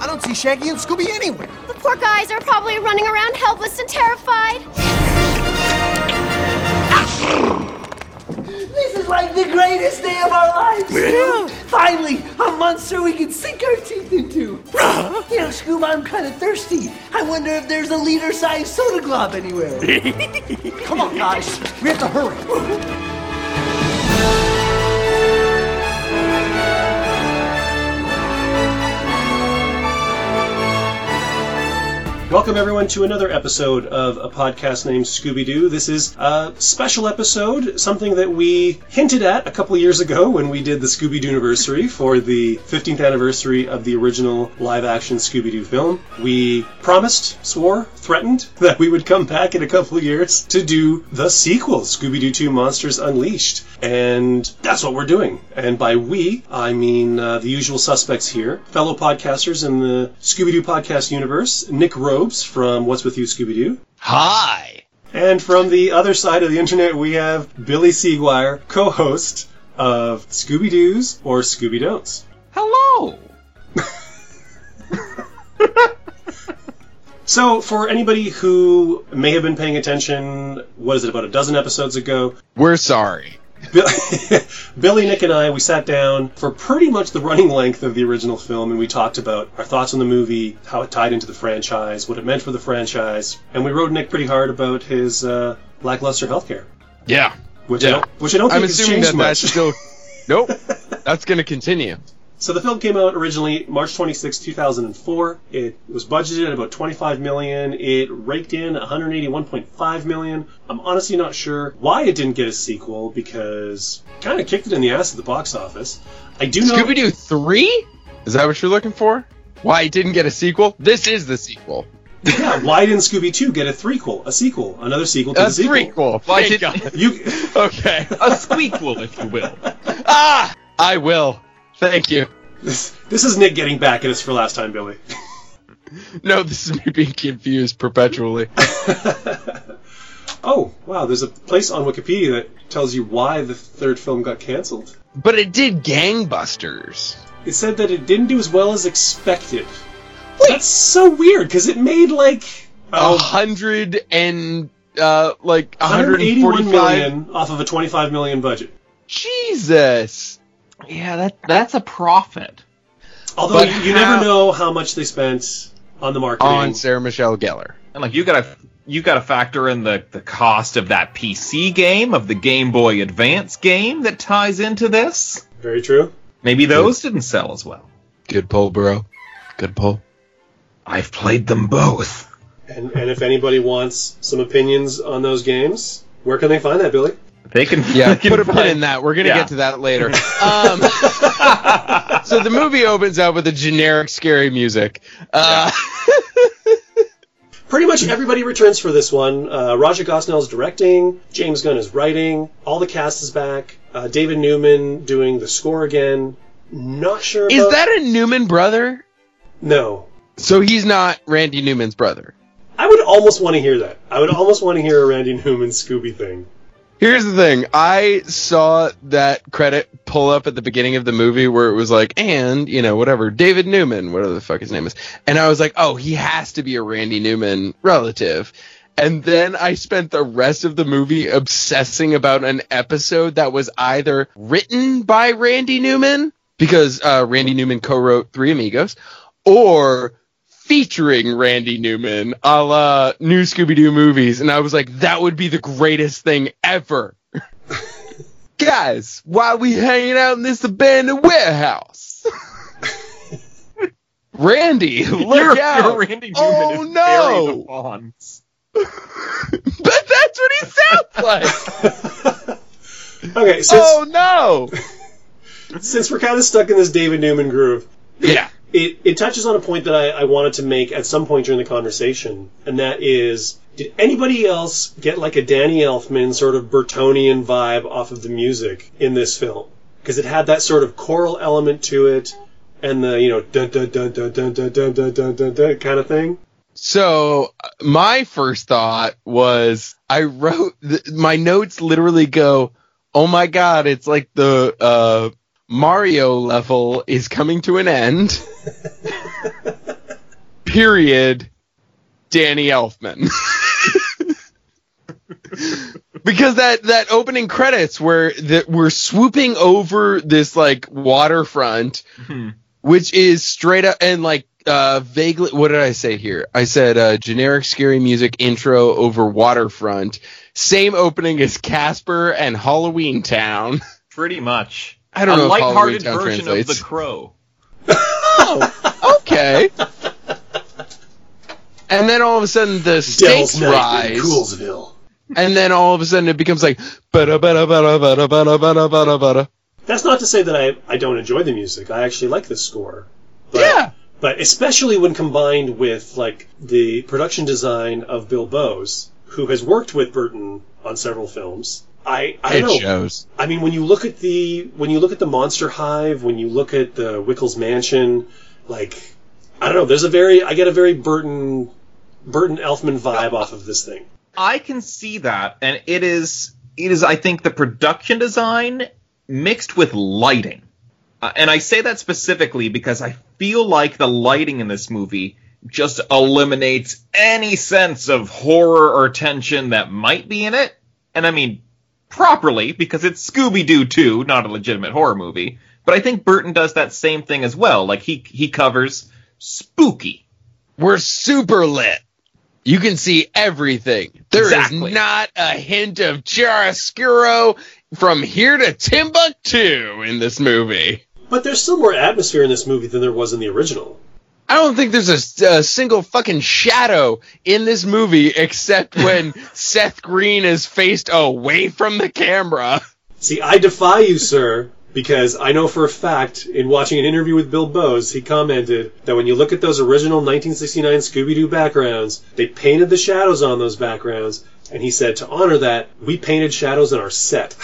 I don't see Shaggy and Scooby anywhere. The poor guys are probably running around helpless and terrified. This is like the greatest day of our lives. Yeah. Finally, a monster we can sink our teeth into. you know, Scoob, I'm kind of thirsty. I wonder if there's a liter-sized soda glob anywhere. Come on, guys. We have to hurry. Welcome, everyone, to another episode of a podcast named Scooby Doo. This is a special episode, something that we hinted at a couple years ago when we did the Scooby-Dooniversary for the 15th anniversary of the original live action Scooby Doo film. We promised, swore, threatened that we would come back in a couple years to do the sequel, Scooby Doo 2 Monsters Unleashed. And that's what we're doing. And by we, I mean uh, the usual suspects here, fellow podcasters in the Scooby Doo podcast universe, Nick Robes from What's With You, Scooby Doo. Hi. And from the other side of the internet, we have Billy Seguire, co host of Scooby Dos or Scooby Don'ts. Hello. So, for anybody who may have been paying attention, what is it, about a dozen episodes ago, We're sorry. Bill- Billy, Nick, and I, we sat down for pretty much the running length of the original film, and we talked about our thoughts on the movie, how it tied into the franchise, what it meant for the franchise, and we rode Nick pretty hard about his uh, lackluster healthcare, Yeah. which, I don't, which I don't I'm assuming changed that much. that's still. Nope. That's going to continue. So the film came out originally March 26, 2004. It was budgeted at about 25 million. It raked in 181.5 million. I'm honestly not sure why it didn't get a sequel because kind of kicked it in the ass at the box office. I do know Scooby Doo 3? Is that what you're looking for? Why it didn't get a sequel? This is the sequel. yeah, why didn't Scooby 2 get a threequel, a sequel, another sequel to A the sequel? threequel. Why Thank did- God. You Okay. a squeakquel, if you will. ah! I will. Thank you. this, this is Nick getting back at us for last time, Billy. No, this is me being confused perpetually. Oh, wow, there's a place on Wikipedia that tells you why the third film got canceled. But it did gangbusters. It said that it didn't do as well as expected. Wait. That's so weird because it made like A hundred and uh like 181 million off of a 25 million budget. Jesus. Yeah, that that's a profit. Although But you, you how- never know how much they spent on the marketing. On Sarah Michelle Gellar. And like you gotta you gotta factor in the, the cost of that PC game, of the Game Boy Advance game that ties into this. Very true. Maybe those didn't sell as well. Good pull, bro. Good pull. I've played them both. And and if anybody wants some opinions on those games, where can they find that, Billy? They can Yeah, they can put a pin in that. We're gonna Yeah. get to that later. Um, so the movie opens up with a generic scary music. Uh, Pretty much everybody returns for this one. Uh, Raja Gosnell is directing. James Gunn is writing. All the cast is back. Uh, David Newman doing the score again. Not sure. Is about- that a Newman brother? no? So he's not Randy Newman's brother. I would almost want to hear that. I would almost want to hear a Randy Newman Scooby thing. Here's the thing. I saw that credit pull up at the beginning of the movie where it was like, and, you know, whatever, David Newman, whatever the fuck his name is. And I was like, oh, he has to be a Randy Newman relative. And then I spent the rest of the movie obsessing about an episode that was either written by Randy Newman, because uh, Randy Newman co wrote Three Amigos, or featuring Randy Newman a la new Scooby Doo movies. And I was like, that would be the greatest thing ever. Guys, why are we hanging out in this abandoned warehouse? Randy, look Your, out. your Randy Newman oh is no! Barry the Bonds. but that's what he sounds like. Okay, since oh no! since we're kind of stuck in this David Newman groove, Yeah. It, it touches on a point that I, I wanted to make at some point during the conversation, and that is, did anybody else get like a Danny Elfman sort of Burtonian vibe off of the music in this film? Because it had that sort of choral element to it, and the you know dun dun dun dun dun dun dun dun dun dun, dun kind of thing. So uh, my first thought was I wrote th- my notes literally go, "Oh my god, it's like the uh, Mario level is coming to an end." period, Danny Elfman. because that that opening credits where that we're swooping over this like waterfront, Mhm. which is straight up and like uh vaguely what did I say here? I said uh generic scary music intro over waterfront. Same opening as Casper and Halloween Town. Pretty much. I don't a know if lighthearted Halloween Town version translates. of The Crow. Oh, okay. And then all of a sudden the Devil's stakes Night in rise, Coolsville. and then all of a sudden it becomes like bada bada bada bada bada bada bada bada. That's not to say that I, I don't enjoy the music. I actually like this score. But, Yeah. But especially when combined with like the production design of Bill Boes, who has worked with Burton on several films. I I It don't know. shows. I mean, when you look at the when you look at the Monster Hive, when you look at the Wickles Mansion, like I don't know, there's a very I get a very Burton Burton Elfman vibe off of this thing. I can see that, and it is it is I think the production design mixed with lighting, uh, and I say that specifically because I feel like the lighting in this movie just eliminates any sense of horror or tension that might be in it, and I mean properly because it's Scooby Doo 2, not a legitimate horror movie. But I think Burton does that same thing as well. Like he he covers spooky. We're super lit. You can see everything. There is Exactly. not a hint of chiaroscuro from here to Timbuktu in this movie. But there's still more atmosphere in this movie than there was in the original. I don't think there's a, a single fucking shadow in this movie except when Seth Green is faced away from the camera. See, I defy you, sir, because I know for a fact, in watching an interview with Bill Boes, he commented that when you look at those original 1969 Scooby Doo backgrounds, they painted the shadows on those backgrounds, and he said, to honor that, we painted shadows on our set.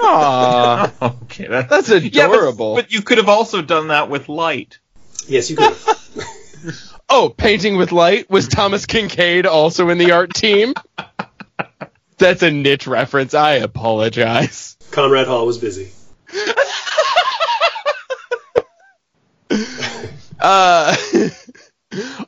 Aw, Okay, that, that's Yeah, but- but, you could have also done that with light. Yes, you could. Oh, painting with light was Thomas Kinkade also in the art team? That's a niche reference. I apologize. Conrad Hall was busy. Uh,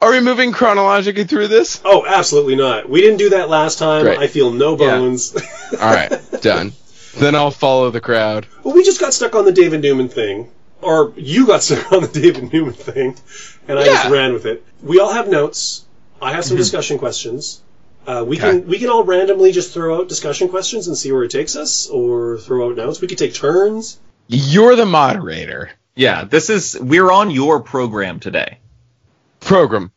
are we moving chronologically through this? Oh, absolutely not. We didn't do that last time. Great. I feel no Yeah. bones. All right, done. Then I'll follow the crowd. Well, we just got stuck on the David Newman thing, or you got stuck on the David Newman thing, and I just ran with it. We all have notes. I have some discussion questions. Uh, we Okay. can we can all randomly just throw out discussion questions and see where it takes us, or throw out notes. We could take turns. You're the moderator. Yeah, this is we're on your program today. Program.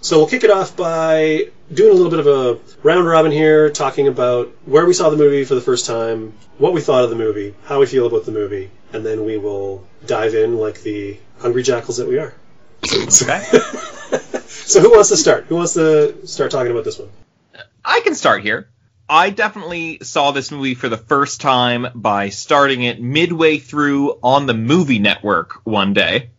So we'll kick it off by doing a little bit of a round robin here, talking about where we saw the movie for the first time, what we thought of the movie, how we feel about the movie, and then we will dive in like the hungry jackals that we are. Okay. So who wants to start? Who wants to start talking about this one? I can start here. I definitely saw this movie for the first time by starting it midway through on the movie network one day.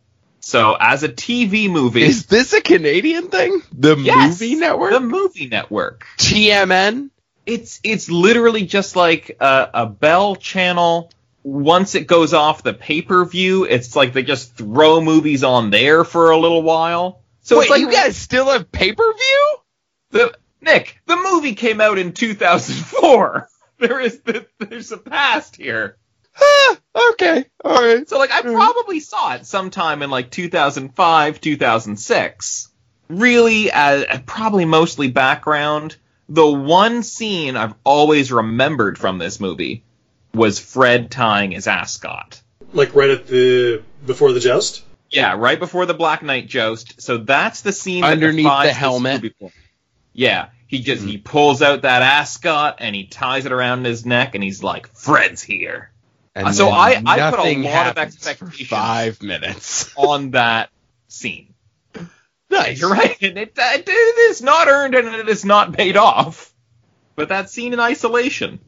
So as a TV movie, Is this a Canadian thing? The Yes, movie network? the movie network. TMN? It's it's literally just like a, a Bell channel. Once it goes off the pay per view, it's like they just throw movies on there for a little while. So Wait, it's like you guys still have pay per view? the Nick, the movie came out in 2004. There is there's a past here. Okay, all right. So like I probably saw it sometime in like 2005, 2006. Really, uh, probably mostly background. The one scene I've always remembered from this movie was Fred tying his ascot. Like right at the before the joust? Yeah, right before the Black Knight joust. So that's the scene Underneath defines the helmet? Scooby. Yeah, he just he hmm. pulls out that ascot and he ties it around his neck and he's like, "Fred's here." And uh, so I- I put a lot of happens for expectations. five minutes. on that scene. nice. You're right. And it, it, it is not earned and it is not paid off. But that scene in isolation.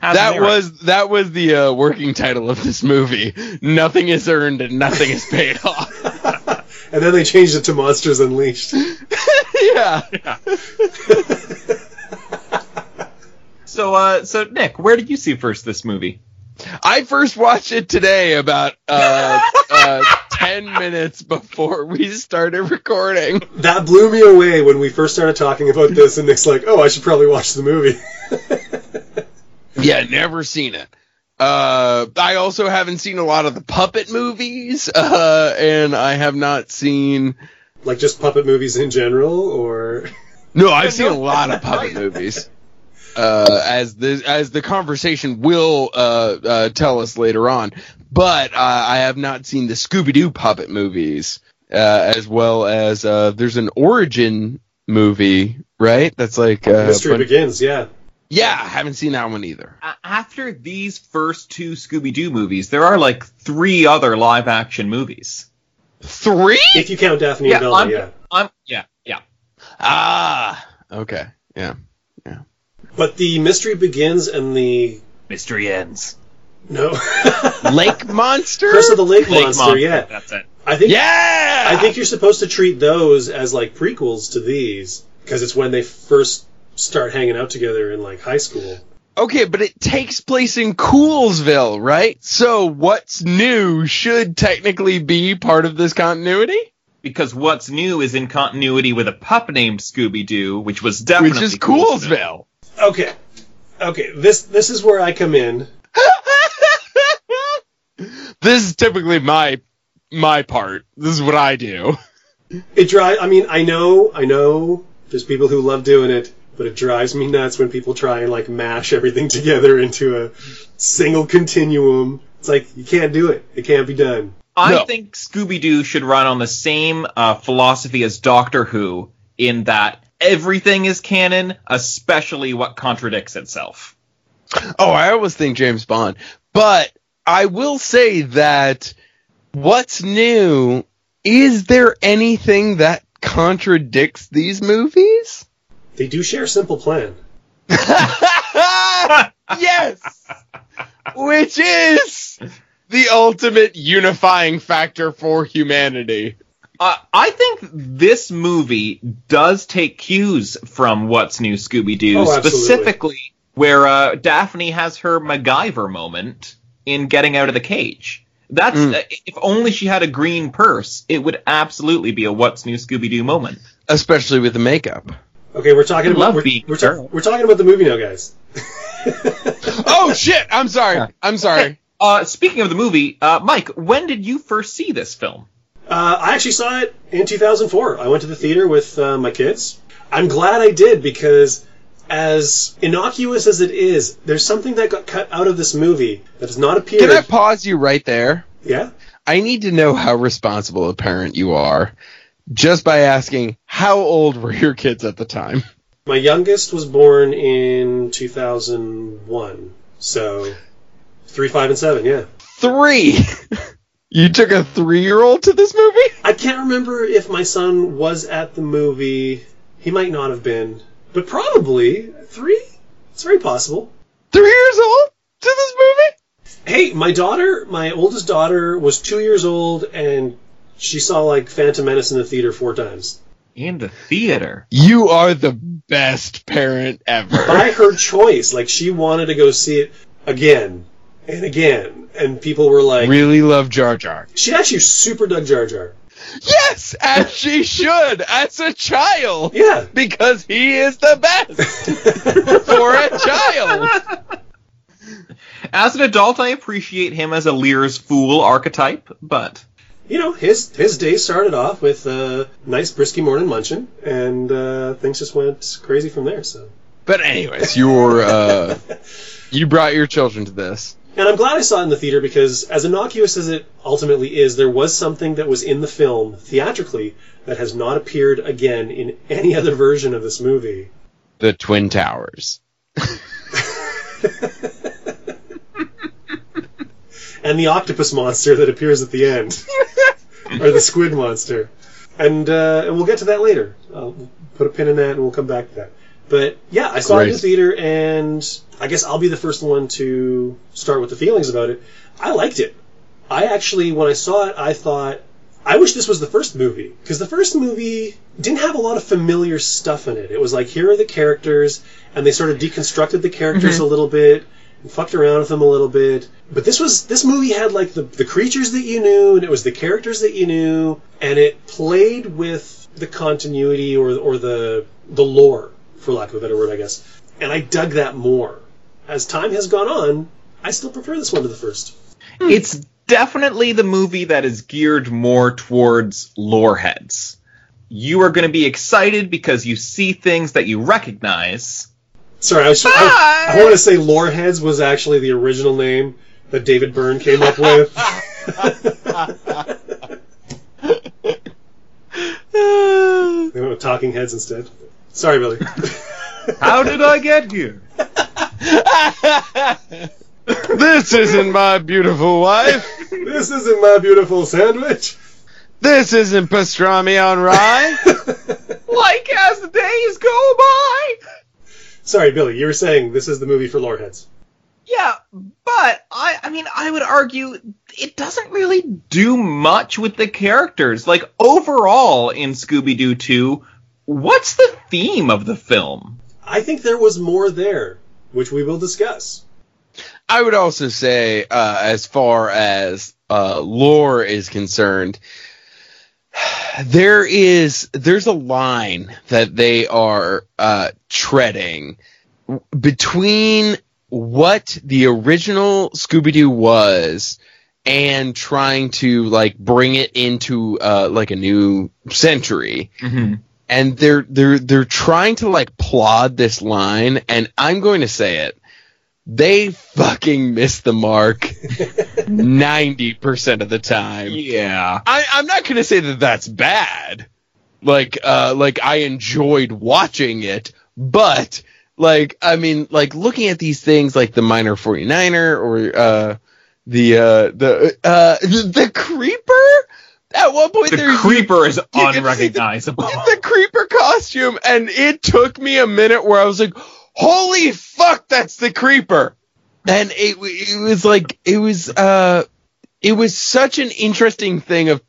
Has That merit. was that was the uh, working title of this movie. Nothing is earned and nothing is paid off. And then they changed it to Monsters Unleashed. yeah. So, uh, so Nick, where did you see first this movie? I first watched it today about uh, uh, 10 ten minutes before we started recording. That blew me away when we first started talking about this, and Nick's like, "Oh, I should probably watch the movie." Yeah, never seen it. Uh, I also haven't seen a lot of the puppet movies, uh, and I have not seen. like just puppet movies in general, or No, I've seen a lot of puppet movies. Uh, as the as the conversation will uh, uh, tell us later on, but uh, I have not seen the Scooby Doo puppet movies, uh, as well as uh, there's an origin movie, right? That's like uh, Mystery Begins. Yeah, Yeah, I haven't seen that one either. After these first two Scooby Doo movies, there are like three other live action movies. Three? if you count Daphne Yeah, and Velma. I'm, Yeah, I'm, yeah, yeah. Ah, okay, Yeah, yeah. but the Mystery Begins and the Mystery ends. no, Lake Monster. Curse of the Lake, Lake Monster. Monster, Yeah, that's it. I think yeah, I think you're supposed to treat those as like prequels to these because it's when they first start hanging out together in like high school. Okay, but it takes place in Coolsville, right? So what's new should technically be part of this continuity, Because what's new is in continuity with a pup named Scooby Doo, which was definitely which is Coolsville. Coolsville. Okay, okay, this this is where I come in. this is typically my my part. This is what I do. It drives. I mean, I know, I know. There's people who love doing it, but it drives me nuts when people try and like mash everything together into a single continuum. It's like you can't do it. It can't be done. I No. think Scooby Doo should run on the same uh, philosophy as Doctor Who, in that everything is canon, especially what contradicts itself. Oh, I always think James Bond, but I will say that what's new? Is there anything that contradicts these movies? They do share a simple plan. yes, which is the ultimate unifying factor for humanity. Uh, I think this movie does take cues from What's New Scooby Doo, Oh, specifically where uh, Daphne has her MacGyver moment in getting out of the cage. That's Mm. uh, if only she had a green purse, it would absolutely be a What's New Scooby Doo moment. Especially with the makeup. Okay, we're talking I about love we're, being we're, ta- we're talking about the movie now, guys. Oh shit! I'm sorry. I'm sorry. Uh, speaking of the movie, uh, Mike, when did you first see this film? Uh, I actually saw it in 2004. I went to the theater with uh, my kids. I'm glad I did because, as innocuous as it is, there's something that got cut out of this movie that has not appeared. Can I pause you right there? yeah. I need to know how responsible a parent you are just by asking how old were your kids at the time? My youngest was born in 2001. So, three, five, and seven, yeah. Three. you took a three year old to this movie? I can't remember if my son was at the movie. He might not have been. But probably. Three? It's very possible. Three years old to this movie? Hey, my daughter, my oldest daughter, was two years old, and she saw like Phantom Menace in the theater four times In the theater. You are the best parent ever. by her choice. Like she wanted to go see it again and again, and people were like, really love Jar Jar. "She actually super dug Jar Jar." Yes, as she should, as a child. Yeah, Because he is the best for a child. As an adult, I appreciate him as a Lear's fool archetype, but you know his his day started off with a nice brisky morning munchin, and uh, things just went crazy from there. So, But anyways, your uh, you brought your children to this. and I'm glad I saw it in the theater because, as innocuous as it ultimately is, there was something that was in the film theatrically that has not appeared again in any other version of this movie. The Twin Towers. and the octopus monster that appears at the end, or the squid monster, and uh, and we'll get to that later. I'll put a pin in that, and we'll come back to that. But yeah, I saw it in the theater, and I guess I'll be the first one to start with the feelings about it. I liked it. I actually, when I saw it, I thought, I wish this was the first movie because the first movie didn't have a lot of familiar stuff in it. It was like here are the characters, and they sort of deconstructed the characters a little bit, fucked around with them a little bit. But this was this movie had like the the creatures that you knew, and it was the characters that you knew, and it played with the continuity or or the the lore, for lack of a better word, I guess. And I dug that more. As time has gone on, I still prefer this one to the first. Hmm. It's definitely the movie that is geared more towards lore heads. You are going to be excited because you see things that you recognize. Sorry, I, was, I, I want to say Loreheads was actually the original name that David Byrne came up with. they went with Talking Heads instead. Sorry, Billy. How did I get here? this isn't my beautiful wife. this isn't my beautiful sandwich. This isn't pastrami on rye. Like as the days go by. Sorry, Billy, you were saying this is the movie for loreheads. Yeah, but I I mean I would argue it doesn't really do much with the characters. Like overall in Scooby Doo 2, what's the theme of the film? I think there was more there, which we will discuss. I would also say, uh, as far as uh, lore is concerned, there is there's a line that they are uh, treading between what the original Scooby Doo was and trying to like bring it into uh, like a new century. Mm-hmm. And they're they're they're trying to like plod this line, and I'm going to say it they fucking miss the mark 90% of the time. Yeah. I, I'm not going to say that that's bad. Like, uh, like I enjoyed watching it, but like, I mean, like looking at these things like the Miner 49er or, uh, the, uh, the, uh, the, the creeper at one point The there creeper is you get to see unrecognizable. the creeper costume and it took me a minute where I was like, holy fuck, that's the creeper. And it, it was like, it was, uh, it was such an interesting thing of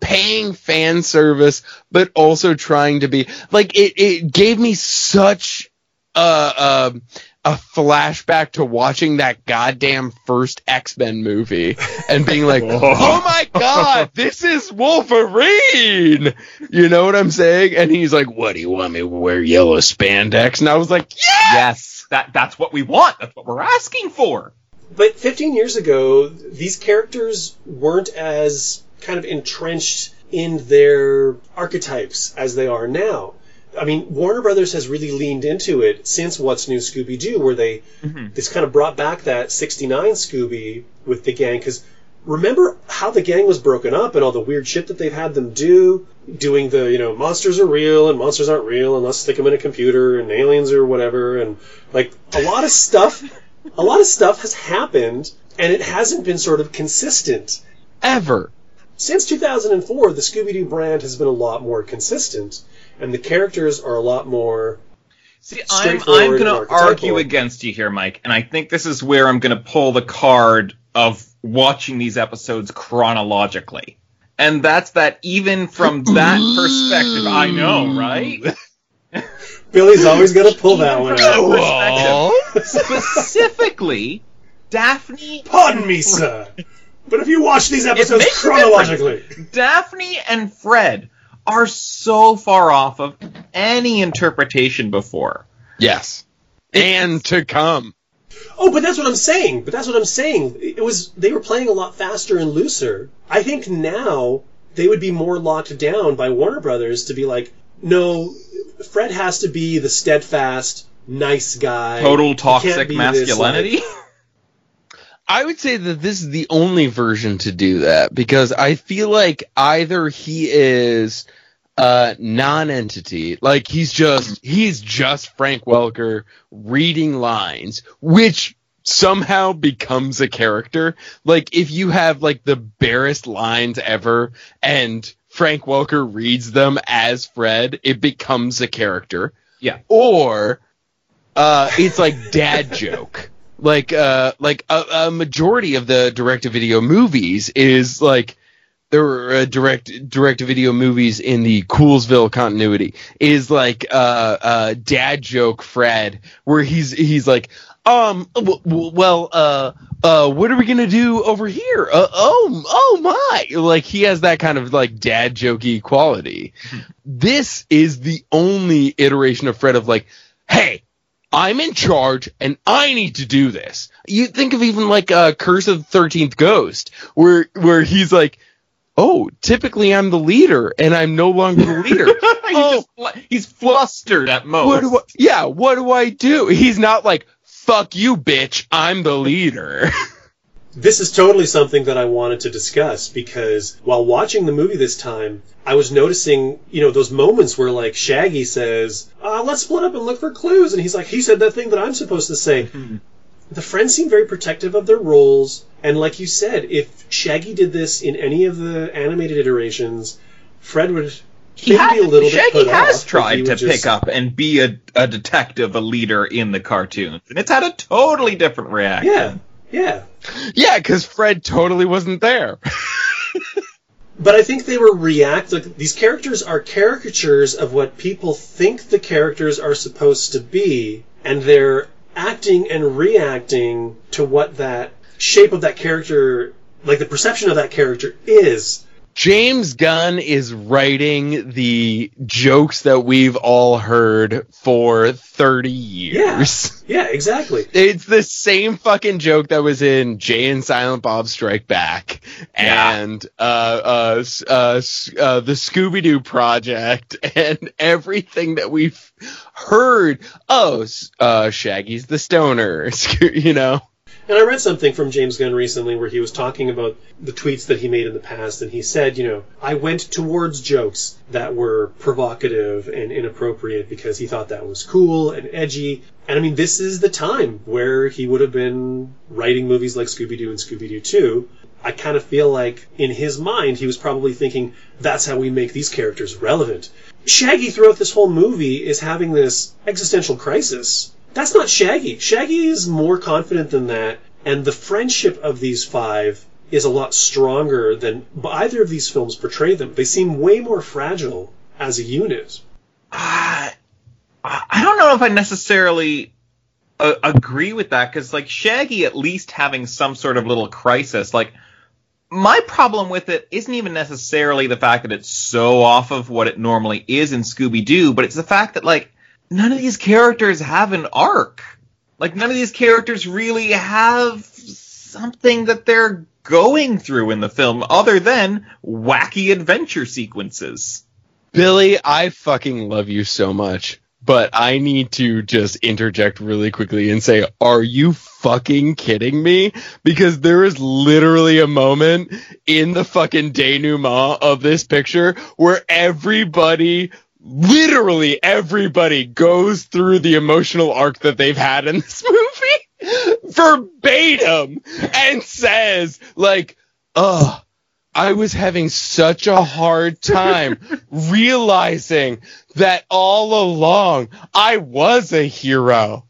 paying fan service, but also trying to be like, it, it gave me such, uh, um, a flashback to watching that goddamn first X-Men movie and being like, oh my god, this is Wolverine! You know what I'm saying? And he's like, what do you want me to wear yellow spandex? And I was like, yeah! yes, that that's what we want. That's what we're asking for. But 15 years ago, these characters weren't as kind of entrenched in their archetypes as they are now. I mean, Warner Brothers has really leaned into it since What's New Scooby Doo, where they mm-hmm. this kind of brought back that '69 Scooby with the gang. Because remember how the gang was broken up and all the weird shit that they've had them do, doing the you know monsters are real and monsters aren't real unless stick them in a computer and aliens or whatever, and like a lot of stuff, a lot of stuff has happened and it hasn't been sort of consistent Ever. since 2004, the Scooby Doo brand has been a lot more consistent, and the characters are a lot more. See, I'm, I'm going to argue against you here, Mike, and I think this is where I'm going to pull the card of watching these episodes chronologically. And that's that even from that perspective, I know, right? Billy's always going to pull that one out. that. Specifically, Daphne Pardon me, sir, but if you watch these episodes chronologically, Daphne and Fred are so far off of any interpretation before. Yes. And to come. oh, but that's what I'm saying. But that's what I'm saying. It was they were playing a lot faster and looser. I think now they would be more locked down by Warner Brothers to be like, no, Fred has to be the steadfast, nice guy. Total toxic be this, masculinity. like- I would say that this is the only version to do that because I feel like either he is a non-entity, like he's just he's just Frank Welker reading lines, which somehow becomes a character. Like if you have like the barest lines ever and Frank Welker reads them as Fred, it becomes a character. Yeah. Or uh, it's like dad joke. Like uh, like a, a majority of the direct to video movies is like there were uh, direct direct video movies in the Coolsville continuity is like uh, uh, dad joke Fred where he's he's like um, w- w- well, uh, uh, what are we gonna do over here? Uh, oh, oh my! Like he has that kind of like dad jokey quality. this is the only iteration of Fred of like, hey, I'm in charge and I need to do this. You think of even like uh, Curse of the Thirteenth Ghost, where where he's like, oh, typically I'm the leader and I'm no longer the leader. He's, oh, just he's flustered at most. what do I, yeah, what do I do? He's not like, fuck you, bitch, I'm the leader. This is totally something that I wanted to discuss because while watching the movie this time, I was noticing, you know, those moments where like Shaggy says, uh, "Let's split up and look for clues," and he's like, "He said that thing that I'm supposed to say." The friends seem very protective of their roles, and like you said, if Shaggy did this in any of the animated iterations, Fred would he had, be a little bit Shaggy has tried to just- pick up and be a, a detective, a leader in the cartoons, and it's had a totally different reaction. Yeah, yeah. yeah, because Fred totally wasn't there. But I think they were react like these characters are caricatures of what people think the characters are supposed to be, and they're acting and reacting to what that shape of that character, like the perception of that character is. James Gunn is writing the jokes that we've all heard for 30 years. Yeah, exactly. It's the same fucking joke that was in Jay and Silent Bob Strike Back Yeah. and uh, uh, uh, uh, the Scooby Doo Project and everything that we've heard. Oh, uh, Shaggy's the stoner, you know? And I read something from James Gunn recently where he was talking about the tweets that he made in the past, and he said, you know, I went towards jokes that were provocative and inappropriate because he thought that was cool and edgy. And I mean, this is the time where he would have been writing movies like Scooby Doo and Scooby Doo 2. I kind of feel like in his mind, he was probably thinking, that's how we make these characters relevant. Shaggy throughout this whole movie is having this existential crisis. That's not Shaggy. Shaggy is more confident than that, and the friendship of these five is a lot stronger than either of these films portray them. They seem way more fragile as a unit. I I don't know if I necessarily uh, agree with that because, like, Shaggy at least having some sort of little crisis. Like, my problem with it isn't even necessarily the fact that it's so off of what it normally is in Scooby Doo, but it's the fact that, like, none of these characters have an arc. Like, none of these characters really have something that they're going through in the film other than wacky adventure sequences. Billy, I fucking love you so much, but I need to just interject really quickly and say, are you fucking kidding me? Because there is literally a moment in the fucking denouement of this picture where everybody literally everybody goes through the emotional arc that they've had in this movie verbatim and says like ugh I was having such a hard time realizing that all along I was a hero.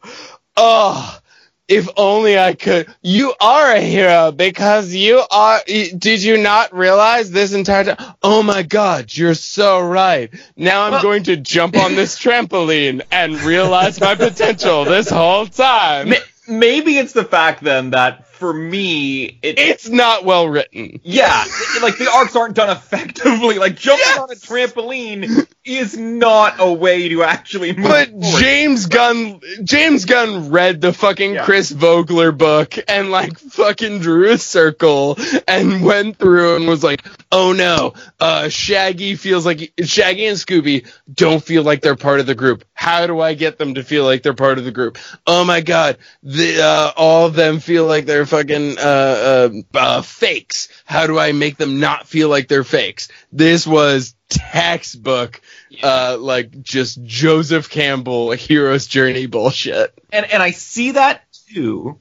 Ugh. If only I could. You are a hero because you are. Did you not realize this entire time? Oh my god, you're so right. Now I'm Well- going to jump on this trampoline and realize my potential this whole time. Maybe it's the fact then that for me, it, It's not well written. yeah, like the arcs aren't done effectively. Like jumping Yes! on a trampoline is not a way to actually move But forward. James Gunn, James Gunn read the fucking Yeah. Chris Vogler book and like fucking drew a circle and went through and was like, oh no, uh, Shaggy feels like Shaggy and Scooby don't feel like they're part of the group. How do I get them to feel like they're part of the group? Oh my god, the uh, all of them feel like they're fucking uh, uh, uh, fakes. How do I make them not feel like they're fakes? This was textbook uh like just Joseph Campbell hero's journey bullshit. and and I see that too,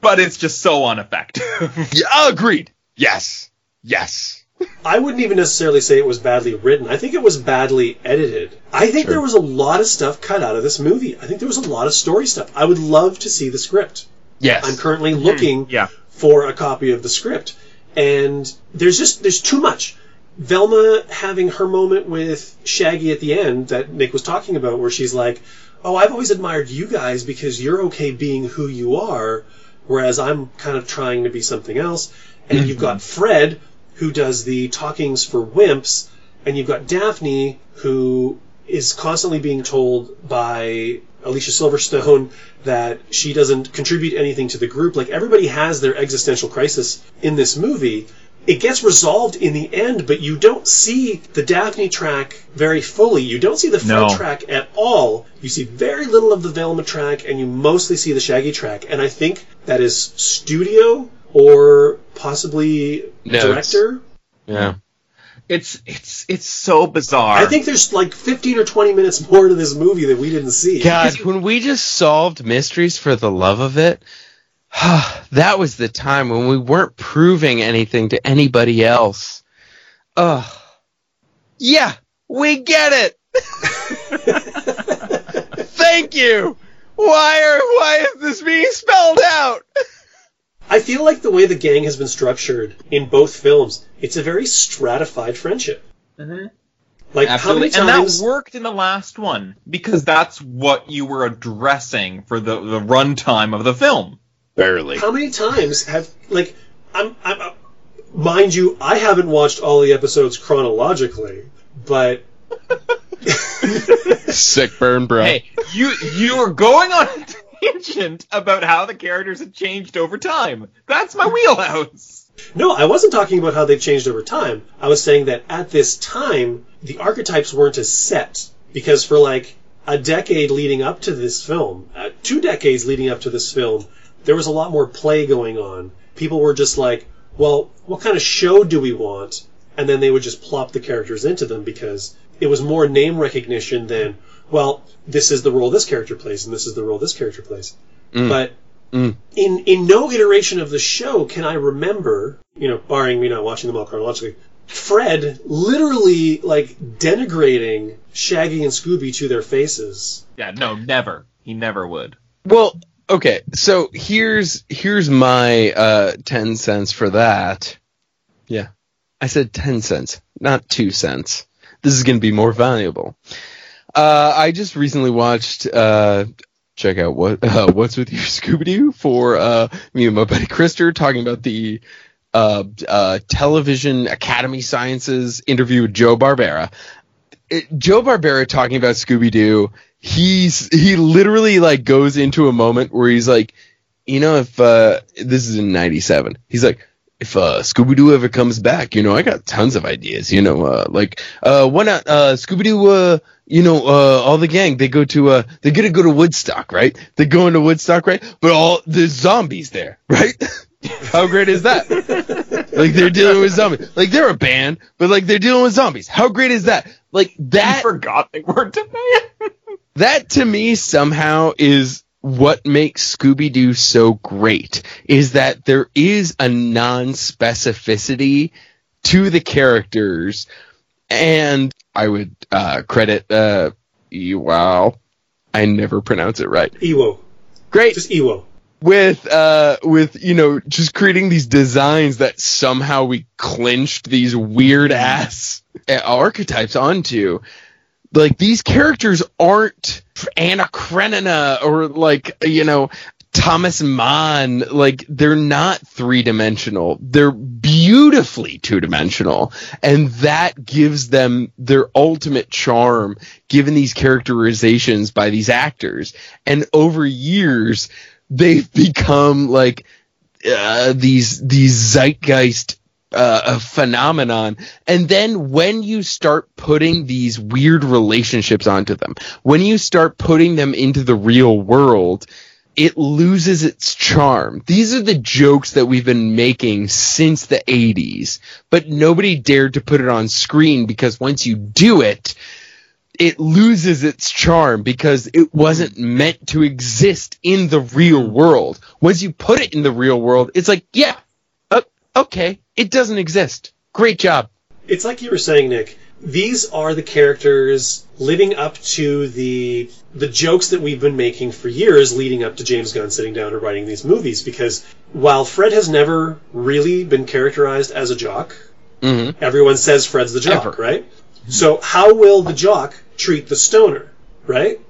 but it's just so ineffective. Yeah, agreed. Yes. Yes. I wouldn't even necessarily say it was badly written. I think it was badly edited. I think Sure. there was a lot of stuff cut out of this movie. I think there was a lot of story stuff. I would love to see the script. Yes. I'm currently hmm. looking yeah. for a copy of the script, and there's just there's too much. Velma having her moment with Shaggy at the end that Nick was talking about, where she's like, "Oh, I've always admired you guys because you're okay being who you are, whereas I'm kind of trying to be something else." And you've mm-hmm. got Fred, who does the talkings for wimps, and you've got Daphne, who is constantly being told by Alicia Silverstone that she doesn't contribute anything to the group. Like everybody has their existential crisis in this movie. It gets resolved in the end, but you don't see the Daphne track very fully. You don't see the Fred No. track at all. You see very little of the Velma track, and you mostly see the Shaggy track. And I think that is studio or possibly Notes. director. Yeah. It's it's it's so bizarre. I think there's like 15 or 20 minutes more to this movie that we didn't see. God, when we just solved mysteries for the love of it, that was the time when we weren't proving anything to anybody else. Ugh. Yeah, we get it. Thank you. Why are why is this being spelled out? I feel like the way the gang has been structured in both films, it's a very stratified friendship. Like Absolutely. how And many times? that worked in the last one because that's what you were addressing for the, the runtime of the film. Barely. how many times have like I'm, I'm uh, mind you, I haven't watched all the episodes chronologically, but Sick burn, bro. Hey, you you were going on a tangent about how the characters had changed over time. That's my wheelhouse. no, I wasn't talking about how they've changed over time. I was saying that at this time, the archetypes weren't as set because for like a decade leading up to this film, uh, two decades leading up to this film, there was a lot more play going on. People were just like, well, what kind of show do we want? And then they would just plop the characters into them because it was more name recognition than, well, this is the role this character plays and this is the role this character plays. But in in no iteration of the show can I remember, you know, barring me not watching them all chronologically, Fred literally like denigrating Shaggy and Scooby to their faces. Yeah, no, never. He never would. Well, okay. So here's here's my uh, ten cents for that. Yeah, I said ten cents, not two cents. This is going to be more valuable. Uh, I just recently watched. Uh, check out what uh, what's with you, Scooby Doo for uh, me and my buddy Krister talking about the uh, uh, television Academy Sciences interview with Joe Barbera. It, Joe Barbera talking about Scooby Doo. He's he literally like goes into a moment where he's like, you know, if uh, this is in '97, he's like, if uh, Scooby Doo ever comes back, you know, I got tons of ideas. You know, uh, like uh, why not uh, Scooby Doo? Uh, you know, uh, all the gang they go to uh, they get to go to Woodstock, right? They go into Woodstock, right? But all there's zombies there, right? How great is that? like they're dealing with zombies. Like they're a band, but like they're dealing with zombies. How great is that? Like I that forgot they weren't a man. that to me somehow is what makes Scooby Doo so great is that there is a non specificity to the characters, and I would uh, credit uh, wow, I never pronounce it right. Ewo. Great Just Ewo. with uh with you know just creating these designs that somehow we clinched these weird ass archetypes onto like these characters aren't Anna Karenina or like you know Thomas Mann. Like they're not three dimensional they're beautifully two dimensional and that gives them their ultimate charm given these characterizations by these actors. And over years they've become like uh, these these zeitgeist uh, a phenomenon. And then when you start putting these weird relationships onto them, when you start putting them into the real world, it loses its charm. These are the jokes that we've been making since the 80s, but nobody dared to put it on screen because once you do it, it loses its charm because it wasn't meant to exist in the real world. Once you put it in the real world, it's like, yeah, uh, okay, it doesn't exist. Great job. It's like you were saying, Nick. These are the characters living up to the the jokes that we've been making for years leading up to James Gunn sitting down and writing these movies because while Fred has never really been characterized as a jock Mm-hmm. Everyone says Fred's the jock, Ever. right? So how will the jock treat the stoner, right?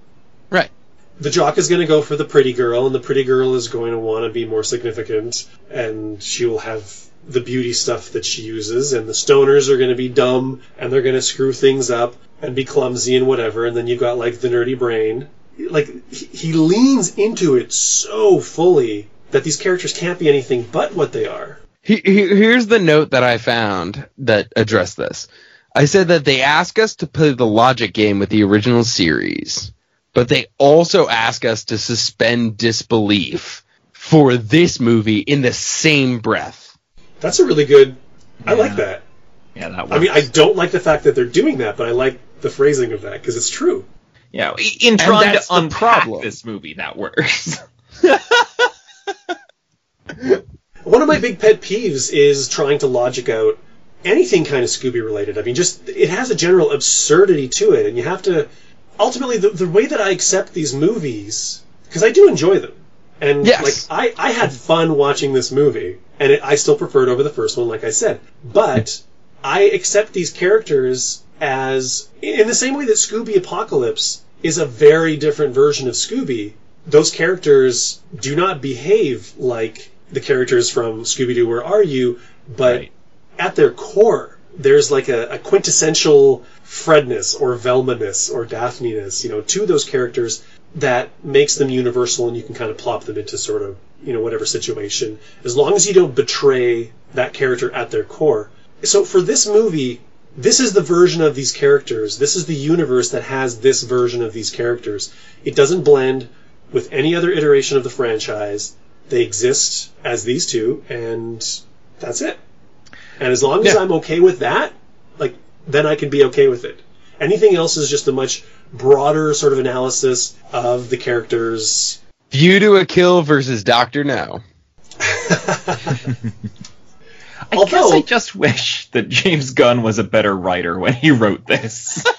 Right. The jock is going to go for the pretty girl, and the pretty girl is going to want to be more significant, and she will have the beauty stuff that she uses, and the stoners are going to be dumb, and they're going to screw things up and be clumsy and whatever, and then you've got like the nerdy brain. Like he leans into it so fully that these characters can't be anything but what they are. He, he, here's the note that I found that addressed this. I said that they ask us to play the logic game with the original series, but they also ask us to suspend disbelief for this movie in the same breath. That's a really good. I like that. Yeah, that works. I mean, I don't like the fact that they're doing that, but I like the phrasing of that because it's true. yeah, in trying to the unpack problem. this movie, that works. One of my big pet peeves is trying to logic out anything kind of Scooby related. I mean, just it has a general absurdity to it, and you have to ultimately the, the way that I accept these movies because I do enjoy them, and Yes. like I I had fun watching this movie, and it, I still prefer it over the first one, like I said, but I accept these characters as in the same way that Scooby Apocalypse is a very different version of Scooby. Those characters do not behave like the characters from Scooby Doo Where Are You, but Right. at their core, there's like a, a quintessential Fredness or Velma-ness or Daphne-ness, you know, to those characters that makes them universal and you can kind of plop them into sort of, you know, whatever situation, as long as you don't betray that character at their core. So for this movie, this is the version of these characters. This is the universe that has this version of these characters. It doesn't blend with any other iteration of the franchise. They exist as these two, and that's it. And as long as I'm okay with that, like then I can be okay with it. Anything else is just a much broader sort of analysis of the characters. View to a Kill versus Doctor No. I guess I just wish that James Gunn was a better writer when he wrote this.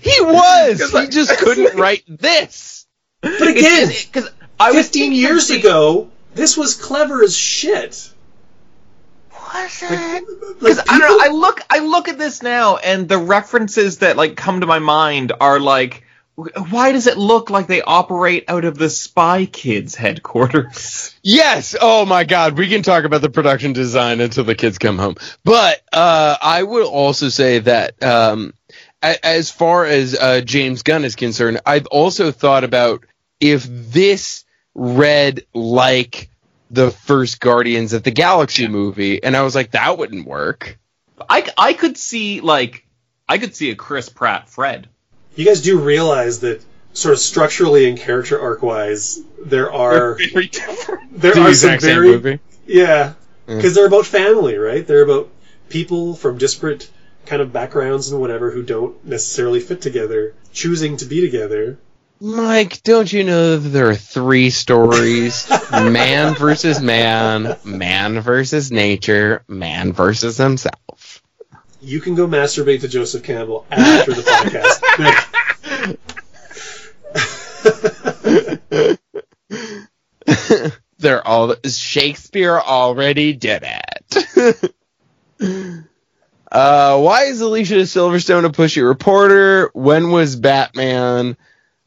He was. He I- just couldn't write this. But again, because I was 15 years the- ago, this was clever as shit. Was it? Like, Because I don't know. I look, I look at this now, and the references that like come to my mind are like, why does it look like they operate out of the Spy Kids headquarters? Yes. Oh my God. We can talk about the production design until the kids come home. But uh, I will also say that um, a- as far as uh, James Gunn is concerned, I've also thought about if this read like the first Guardians of the Galaxy movie, and I was like, that wouldn't work. I, I could see like, I could see a Chris Pratt Fred. You guys do realize that sort of structurally and character arc wise, there are Very different. there The are some exact same very movie. yeah Mm. because they're about family, right? They're about people from disparate kind of backgrounds and whatever who don't necessarily fit together, choosing to be together. Mike, don't you know that there are three stories? man versus man, man versus nature, man versus himself. You can go masturbate to Joseph Campbell after the podcast. They're all Shakespeare already did it. uh, why is Alicia Silverstone a pushy reporter? When was Batman?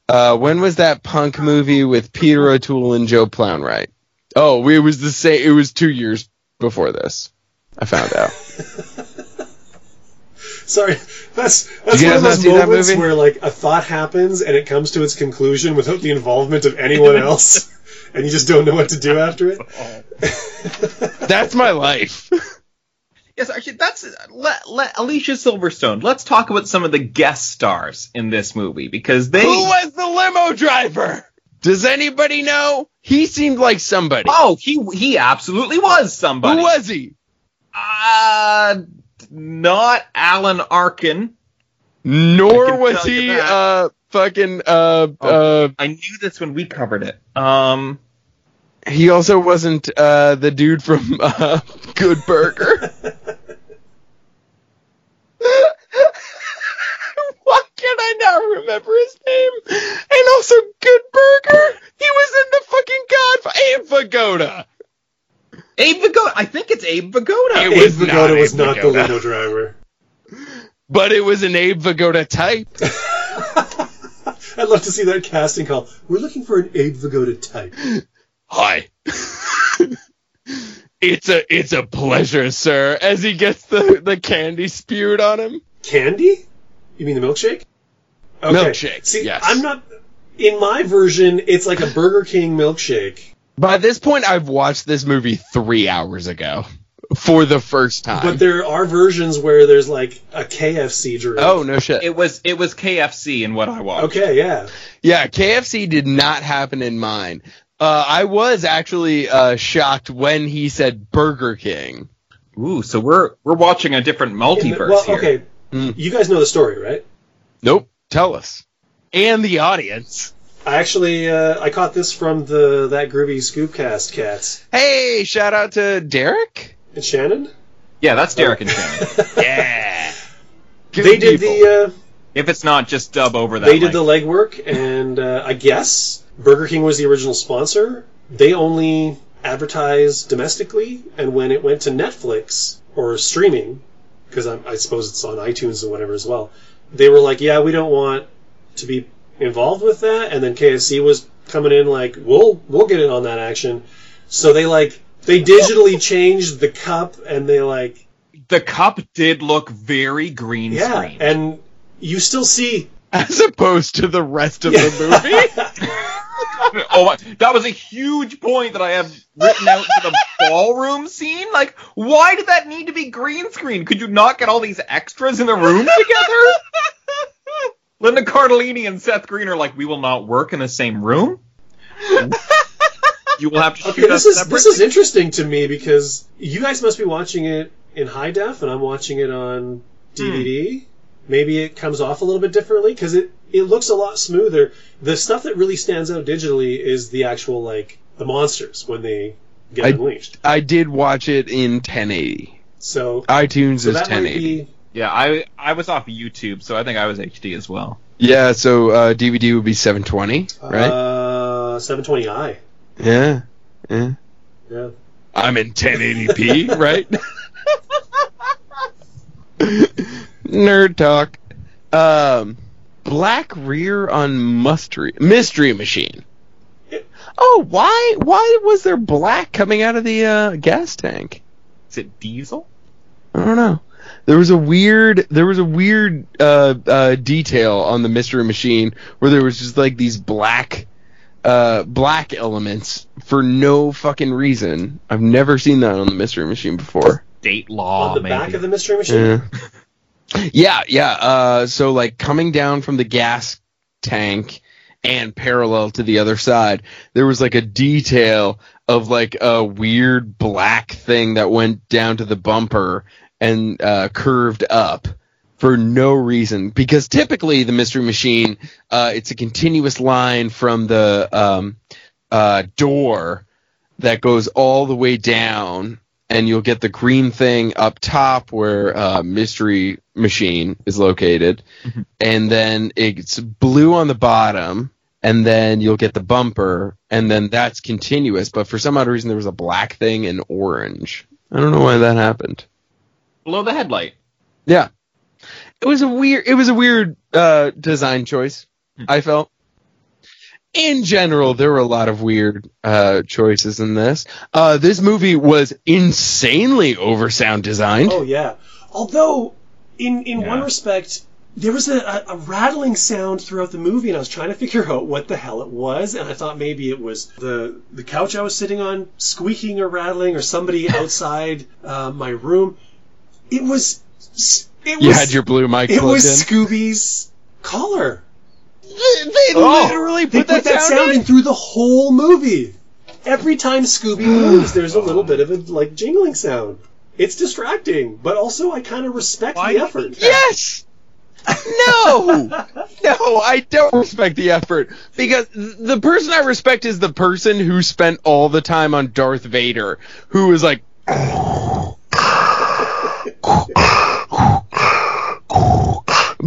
Uh, when was that punk movie with Peter O'Toole and Joan Plowright? Oh, it was the same. It was two years before this. I found out. Sorry, that's that's one of those moments where like a thought happens and it comes to its conclusion without the involvement of anyone else, and you just don't know what to do after it. That's my life. Yes, actually, that's let, let Alicia Silverstone. Let's talk about some of the guest stars in this movie because they. Who was the limo driver? Does anybody know? He seemed like somebody. Oh, he he absolutely was somebody. Who was he? Uh, not Alan Arkin. Nor was he uh fucking uh Oh. uh I knew this when we covered it. Um, he also wasn't uh the dude from uh Good Burger. Why can I not remember his name? And also Good Burger. He was in the fucking God Abe Vigoda. Abe Vigoda. I think it's Abe Vigoda. It Abe was Vigoda not was Abe not the Vigoda. limo driver. But it was an Abe Vigoda type. I'd love to see that casting call. We're looking for an Abe Vigoda type. Hi. it's a it's a pleasure, sir. As he gets the, the candy spewed on him. Candy? You mean the milkshake? Milkshake, See, yes. I'm not. In my version, it's like a Burger King milkshake. By this point, I've watched this movie three hours ago for the first time. But there are versions where there's like a KFC drink. oh no shit! It was it was KFC in what I watched. Okay, yeah. Yeah, KFC did not happen in mine. Uh, I was actually uh, shocked when he said Burger King. Ooh, so we're we're watching a different In the- multiverse well, here. okay. Mm. You guys know the story, right? Nope. Tell us. And the audience. I actually uh, I caught this from the that groovy Scoopcast cats. Hey, shout out to Derek. And Shannon. Yeah, that's Derek and Shannon. Yeah. they did the uh, if it's not, just dub over that. they did link. the legwork, and uh, I guess Burger King was the original sponsor. They only advertised domestically, and when it went to Netflix or streaming, because I, I suppose it's on iTunes and whatever as well, they were like, "Yeah, we don't want to be involved with that." And then KFC was coming in like, "We'll we'll get in on that action." So they like they digitally changed the cup, and they like the cup did look very green yeah, screen. and you still see As opposed to the rest of the movie. oh, my, that was a huge point that I have written out for the ballroom scene. Like, why did that need to be green screen? Could you not get all these extras in the room together? Linda Cardellini and Seth Green are like, we will not work in the same room. You will have to Okay, this is separately. this is interesting to me because you guys must be watching it in high def, and I'm watching it on hmm. DVD. Maybe it comes off a little bit differently because it it looks a lot smoother. The stuff that really stands out digitally is the actual like the monsters when they get I- unleashed. I did watch it in 1080. So, iTunes so is 1080. be Yeah, I I was off YouTube, so I think I was HD as well. Yeah, so uh, DVD would be 720, right? uh, 720i. yeah. Yeah. Yeah. I'm in 1080p, right? Nerd talk. Um, black rear on mystery mystery machine. Oh, why? Why was there black coming out of the uh, gas tank? Is it Diesel? I don't know. There was a weird, there was a weird uh, uh, detail on the mystery machine where there was just like these black, uh, black elements for no fucking reason. I've never seen that on the mystery machine before. Date law, on the maybe. back of the mystery machine. Yeah, yeah, yeah. Uh, so like coming down from the gas tank and parallel to the other side, there was like a detail of like a weird black thing that went down to the bumper and uh, curved up for no reason. Because typically the mystery machine, uh, it's a continuous line from the um, uh, door that goes all the way down and you'll get the green thing up top where uh, mystery machine is located and then it's blue on the bottom and then you'll get the bumper and then that's continuous. But for some odd reason there was a black thing and orange. I don't know why that happened. Below the headlight. yeah. It was a weird it was a weird uh, design choice i felt. In general there were a lot of weird uh, choices in this. Uh, this movie was insanely over sound designed. Oh yeah. Although, in in Yeah. one respect, there was a, a, rattling sound throughout the movie, and I was trying to figure out what the hell it was, and I thought maybe it was the the couch I was sitting on squeaking or rattling, or somebody outside uh, my room. It was. It was. you had your blue mic It was in Scooby's collar. They, they Oh. literally They put, that, sound, in. in through the whole movie. Every time Scooby moves, there's a little bit of a like jingling sound. It's distracting, but also I kind of respect Why the effort. Yes. No, no, I don't respect the effort because the person I respect is the person who spent all the time on Darth Vader, who is like,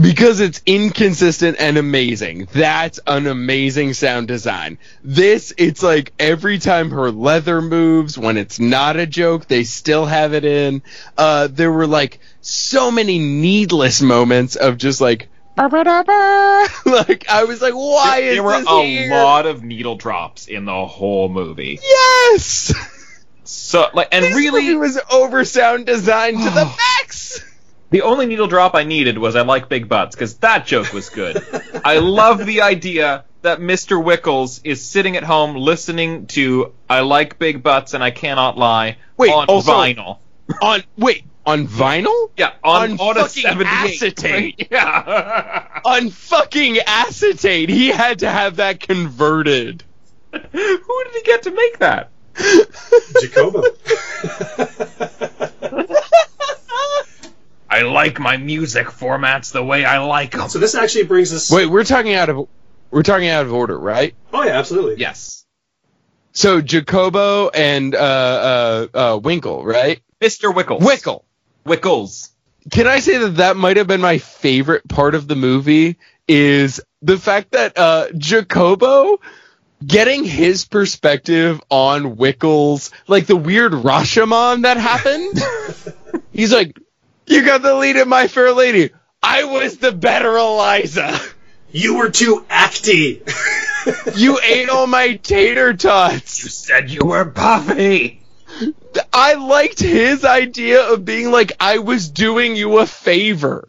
because it's inconsistent and amazing. That's an amazing sound design. This, it's like every time her leather moves, when it's not a joke, they still have it in. Uh, there were like so many needless moments of just like, like I was like, why is there were a here? lot of needle drops in the whole movie. Yes, So like, and this really, movie was over sound designed to the max. The only needle drop I needed was I like big butts because that joke was good. I love the idea that Mr. Wickles is sitting at home listening to "I like big butts and I cannot lie" Wait, on also- vinyl. on wait on vinyl. Yeah, on, on on fucking acetate. Yeah. on fucking acetate. He had to have that converted. Who did he get to make that? Jacobo. I like my music formats the way I like them. so this actually brings us. Wait, we're talking out of we're talking out of order, right? Oh yeah, absolutely. Yes. So Jacobo and uh, uh, uh, Winkle, right? Mr. Wickles. Wickle. Wickles. Can I say that that might have been my favorite part of the movie? Is the fact that uh, Jacobo getting his perspective on Wickles, like the weird Rashomon that happened. He's like, "You got the lead in My Fair Lady. I was the better Eliza. You were too acty. You ate all my tater tots." You said you were Buffy. I liked his idea of being like, I was doing you a favor.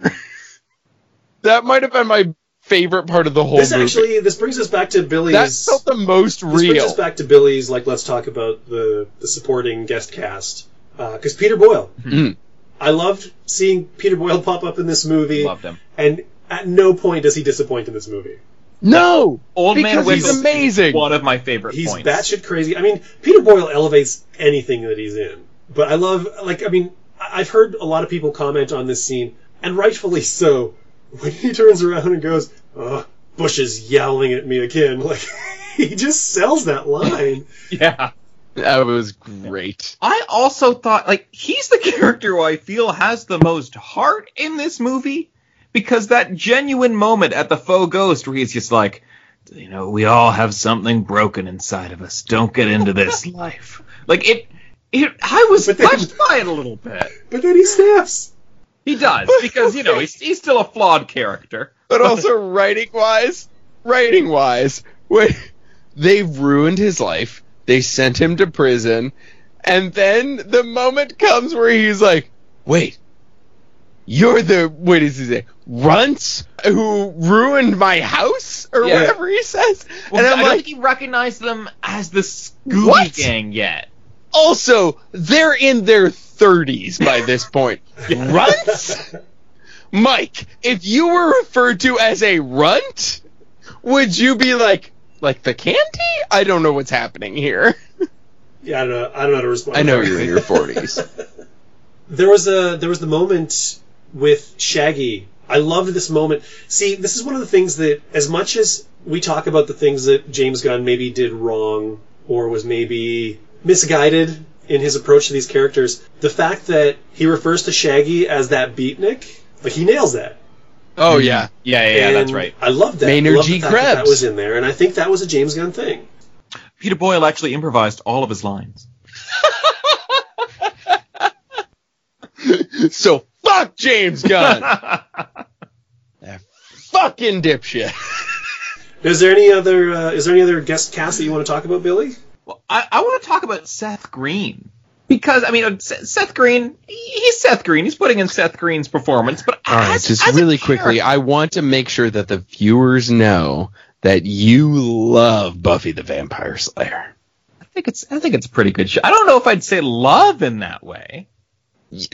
that might have been my favorite part of the whole this movie. actually this brings us back to Billy's. that felt the most this brings us back to Billy's. Like, let's talk about the the supporting guest cast because Peter Boyle. Mm. I loved seeing Peter Boyle pop up in this movie. Loved him. And at no point does he disappoint in this movie. No, Old Man because he's amazing. One of my favorite He's points. batshit crazy. I mean, Peter Boyle elevates anything that he's in. But I love, like, I mean, I- I've heard a lot of people comment on this scene, and rightfully so, when he turns around and goes, "Oh, Bush is yowling at me again." Like, he just sells that line. Yeah. That was great. I also thought like he's the character who I feel has the most heart in this movie because that genuine moment at the faux ghost where he's just like, you know, we all have something broken inside of us. Don't get into this life. Like it, it I was then- touched by it a little bit. But then he snaps. He does because you know he's he's still a flawed character. But also writing wise, writing wise, when they've ruined his life, they sent him to prison, and then the moment comes where he's like, "Wait, you're the what is he say? Runts who ruined my house or Yeah. whatever he says." Well, and I I'm don't like, think he recognized them as the Scooby What? Gang yet. also they're in their 30s by this point. Runts? Mike, if you were referred to as a runt, would you be like, like the candy? I don't know what's happening here. Yeah, I don't know. I don't know how to respond. I know you're in your 40s. There was a there was the moment with Shaggy. I loved this moment. See, this is one of the things that, as much as we talk about the things that James Gunn maybe did wrong or was maybe misguided in his approach to these characters, the fact that he refers to Shaggy as that beatnik, like he nails that. Oh, yeah. Yeah, yeah, yeah that's right. I love that. Maynard I love G. the fact that, that Krebs. was in there, and I think that was a James Gunn thing. Peter Boyle actually improvised all of his lines. So fuck James Gunn. that fucking dipshit. Is there any other uh, is there any other guest cast that you want to talk about, Billy? Well, I, I want to talk about Seth Green because I mean uh, Seth Green, he's Seth Green. He's putting in Seth Green's performance, but All right, as, just really quickly, I want to make sure that the viewers know that you love Buffy the Vampire Slayer. I think it's I think it's a pretty good show. I don't know if I'd say love in that way.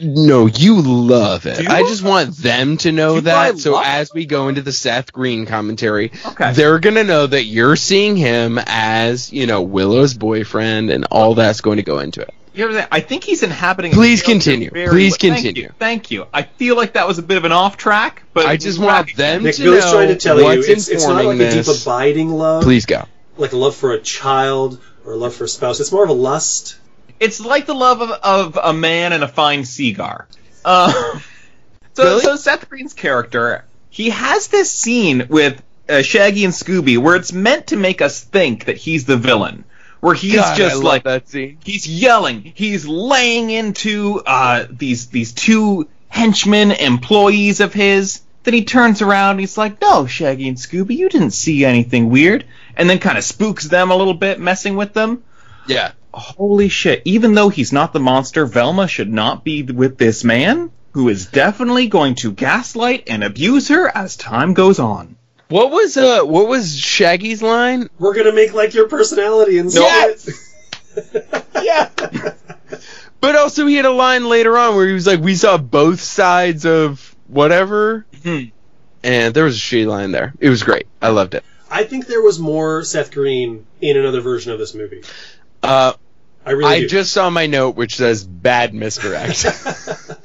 No, you love it. You? I just want them to know that. So as we go into the Seth Green commentary, Okay. they're gonna know that you're seeing him as you know Willow's boyfriend, and all that's going to go into it. You know what I'm saying? I think he's inhabiting. Please character continue. very Please well. Thank continue. you. Thank you. I feel like that was a bit of an off track, but I just want them Nick, to Billy's know trying to tell you what's it's, it's not informing like a deep this. abiding love, Please go. like a love for a child or a love for a spouse. It's more of a lust. It's like the love of, of a man and a fine cigar. Uh, so, Really? so Seth Green's character, he has this scene with uh, Shaggy and Scooby where it's meant to make us think that he's the villain. Where he's God, just like that scene. he's yelling, he's laying into uh, these these two henchmen, employees of his. Then he turns around and he's like, "No, Shaggy and Scooby, you didn't see anything weird." And then kind of spooks them a little bit, messing with them. Yeah. Holy shit! Even though he's not the monster, Velma should not be with this man, who is definitely going to gaslight and abuse her as time goes on. What was uh what was Shaggy's line? We're gonna make like your personality and Yes! yeah. But also he had a line later on where he was like, "We saw both sides of whatever," Mhm. and there was a shitty line there. It was great. I loved it. I think there was more Seth Green in another version of this movie. Uh, I really I do. just saw my note which says "bad misdirect."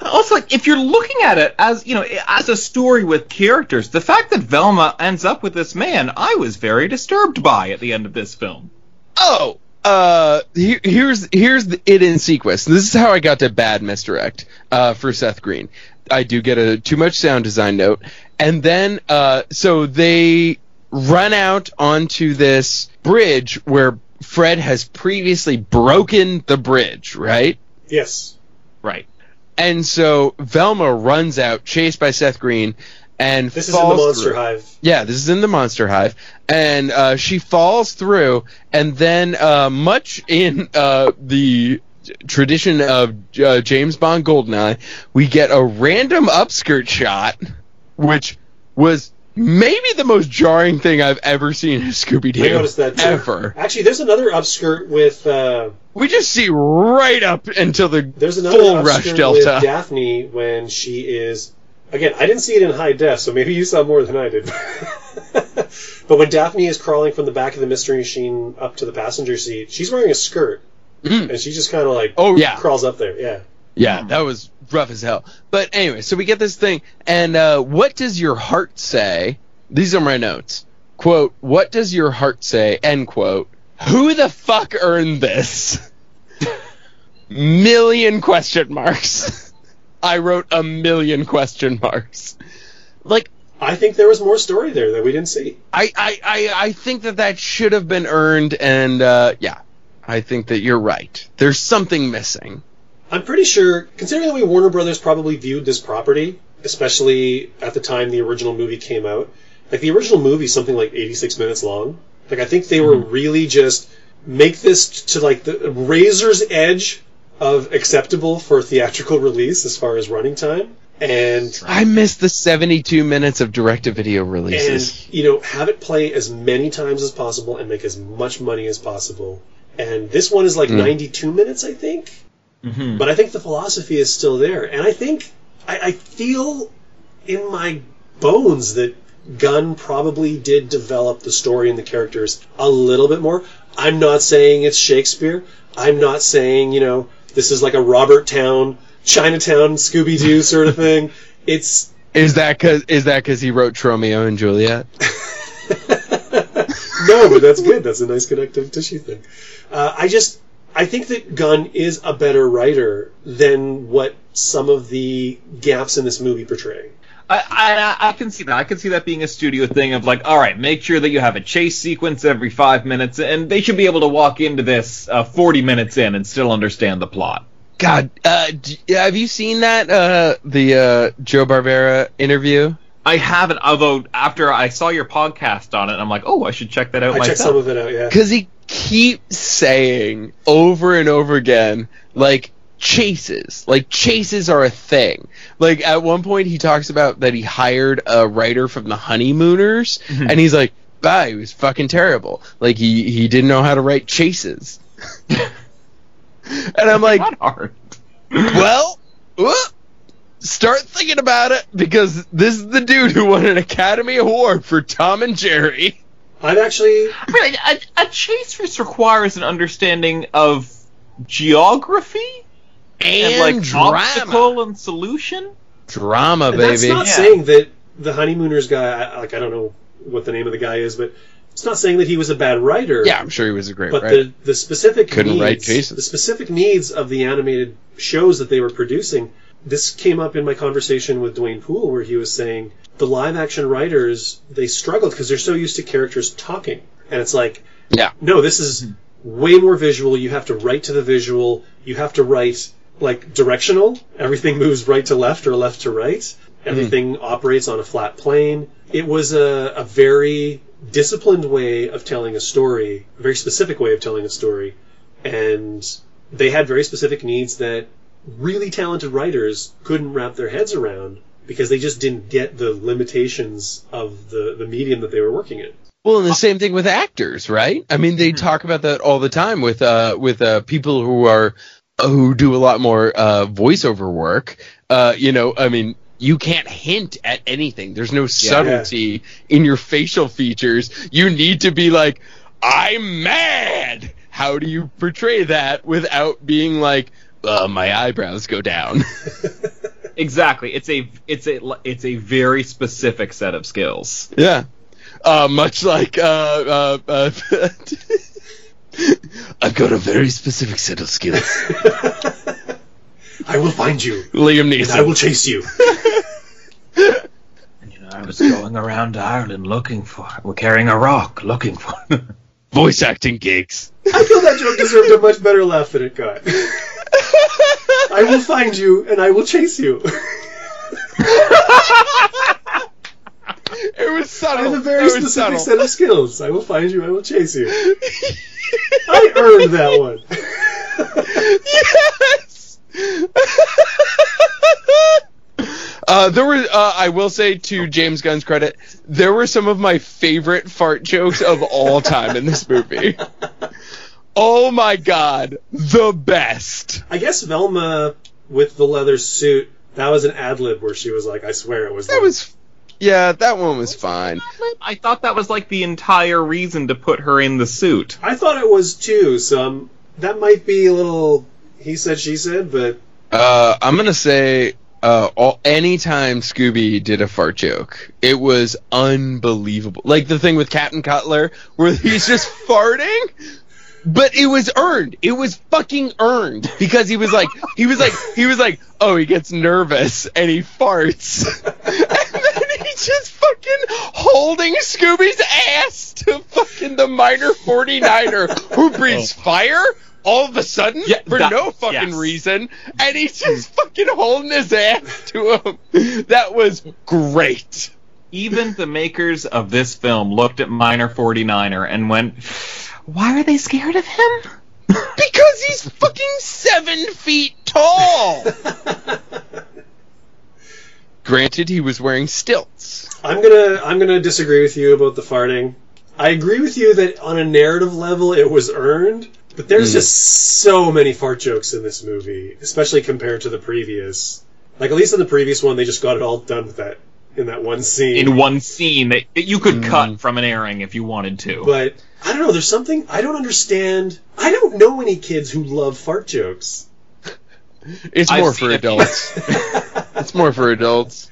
Also, like if you're looking at it as you know, as a story with characters, the fact that Velma ends up with this man, I was very disturbed by at the end of this film. oh, uh, here, here's here's the, it in sequence. This is how I got to bad misdirect uh, for Seth Green. I do get a too much sound design note, and then uh, so they run out onto this bridge where Fred has previously broken the bridge, right? yes. Right. And so Velma runs out, chased by Seth Green, and This is in the Monster through. Hive. Yeah, this is in the Monster Hive, and uh, she falls through, and then uh, much in uh, the tradition of uh, James Bond Goldeneye, we get a random upskirt shot, which was maybe the most jarring thing I've ever seen in Scooby Doo. I noticed that too. ever. Actually, there's another upskirt with. Uh, We just see right up until the there's another full rush delta. with Daphne when she is. Again, I didn't see it in high def, so maybe you saw more than I did. but when Daphne is crawling from the back of the mystery machine up to the passenger seat, she's wearing a skirt, Mm. and she just kind of like Oh yeah, crawls up there. Yeah. Yeah, that was rough as hell. But anyway, so we get this thing, and uh, what does your heart say? These are my notes. Quote, what does your heart say? End quote. Who the fuck earned this? million question marks. I wrote a million question marks. Like, I think there was more story there that we didn't see. I, I, I, I think that that should have been earned, and uh, yeah, I think that you're right. There's something missing. I'm pretty sure, considering the way Warner Brothers probably viewed this property, especially at the time the original movie came out, like the original movie is something like 86 minutes long. Like I think they were mm-hmm. really just make this to like the razor's edge of acceptable for theatrical release as far as running time, and I missed the 72 minutes of direct-to-video releases. and you know have it play as many times as possible and make as much money as possible. And this one is like mm. 92 minutes, I think. Mm-hmm. But I think the philosophy is still there, and I think I, I feel in my bones that Gunn probably did develop the story and the characters a little bit more. I'm not saying it's Shakespeare. I'm not saying you know this is like a Robert Towne, Chinatown, Scooby Doo sort of thing. It's Is that cause is that cause he wrote Romeo and Juliet? no, but that's good. That's a nice connective tissue thing. Uh, I just I think that Gunn is a better writer than what some of the gaps in this movie portray. I, I I can see that. I can see that being a studio thing of like, all right, make sure that you have a chase sequence every five minutes, and they should be able to walk into this uh, forty minutes in and still understand the plot. God, uh, d- have you seen that uh, the uh, Joe Barbera interview? I haven't, although after I saw your podcast on it, I'm like, oh, I should check that out I myself. checked some of it out. Yeah. Because he keeps saying over and over again, like chases, like chases are a thing. Like at one point, he talks about that he hired a writer from the Honeymooners, mm-hmm. and he's like, "Bah, he was fucking terrible. Like he he didn't know how to write chases." and I'm like, Not hard. well, whoop, start thinking about it because this is the dude who won an Academy Award for Tom and Jerry. I'm actually I mean, a, a chase race requires an understanding of geography And, and, like drama. obstacle and solution. Drama, and that's baby. not Yeah. saying that the honeymooners guy. I- Like I don't know what the name of the guy is, but it's not saying that he was a bad writer. yeah, I'm sure he was a great but writer. the the specific Couldn't needs, write chases. the specific needs of the animated shows that they were producing this came up in my conversation with Duane Poole, where he was saying the live action writers they struggled because they're so used to characters talking, and it's like, Yeah. no, this is way more visual. You have to write to the visual. You have to write like directional. Everything moves right to left or left to right. Mm-hmm. Everything operates on a flat plane. It was a, a very disciplined way of telling a story, a very specific way of telling a story, and they had very specific needs that really talented writers couldn't wrap their heads around because they just didn't get the limitations of the, the medium that they were working in. Well, and the same thing with actors, right? I mean, they talk about that all the time with uh with uh people who are who do a lot more uh voiceover work. Uh, you know, I mean, you can't hint at anything. There's no subtlety in your facial features. You need to be like, "I'm mad." How do you portray that without being like, uh, "My eyebrows go down"? Exactly. It's a it's a it's a very specific set of skills. Yeah. Uh, much like uh, uh, uh, I've got a very specific set of skills. I will find you, Liam and I will chase you. And you know, I was going around Ireland looking for, we're carrying a rock, looking for. Voice acting gigs. I feel that joke deserved a much better laugh than it got. I will find you and I will chase you. It was I subtle. have a very it specific set of skills. I will find you. I will chase you. I earned that one. yes. Uh, there were, uh, I will say to James Gunn's credit, there were some of my favorite fart jokes of all time in this movie. Oh my god, the best. I guess Velma with the leather suit. That was an ad lib where she was like, "I swear it was." That them." was, yeah, that one was fine. I thought that was like the entire reason to put her in the suit. I thought it was too. So um, that might be a little. He said, she said, but Uh, I'm gonna say, uh, all, anytime Scooby did a fart joke, it was unbelievable. Like the thing with Captain Cutler, where he's just farting, but it was earned. It was fucking earned because he was like, he was like, he was like, oh, he gets nervous and he farts, and then he's just fucking holding Scooby's ass to fucking the Miner 49er who oh. breathes fire. All of a sudden, Yeah, for that- no fucking yes. reason, and he's just fucking holding his ass to him. That was great. Even the makers of this film looked at Miner 49er and went, "Why are they scared of him?" Because he's fucking seven feet tall. Granted, he was wearing stilts. I'm gonna I'm gonna disagree with you about the farting. I agree with you that on a narrative level it was earned, but there's hmm. just so many fart jokes in this movie, especially compared to the previous. Like at least in the previous one, they just got it all done with that in that one scene. In one scene that, that you could cut mm. from an airing if you wanted to. but I don't know. There's something I don't understand. I don't know any kids who love fart jokes. It's I've more for adults. it's more for adults.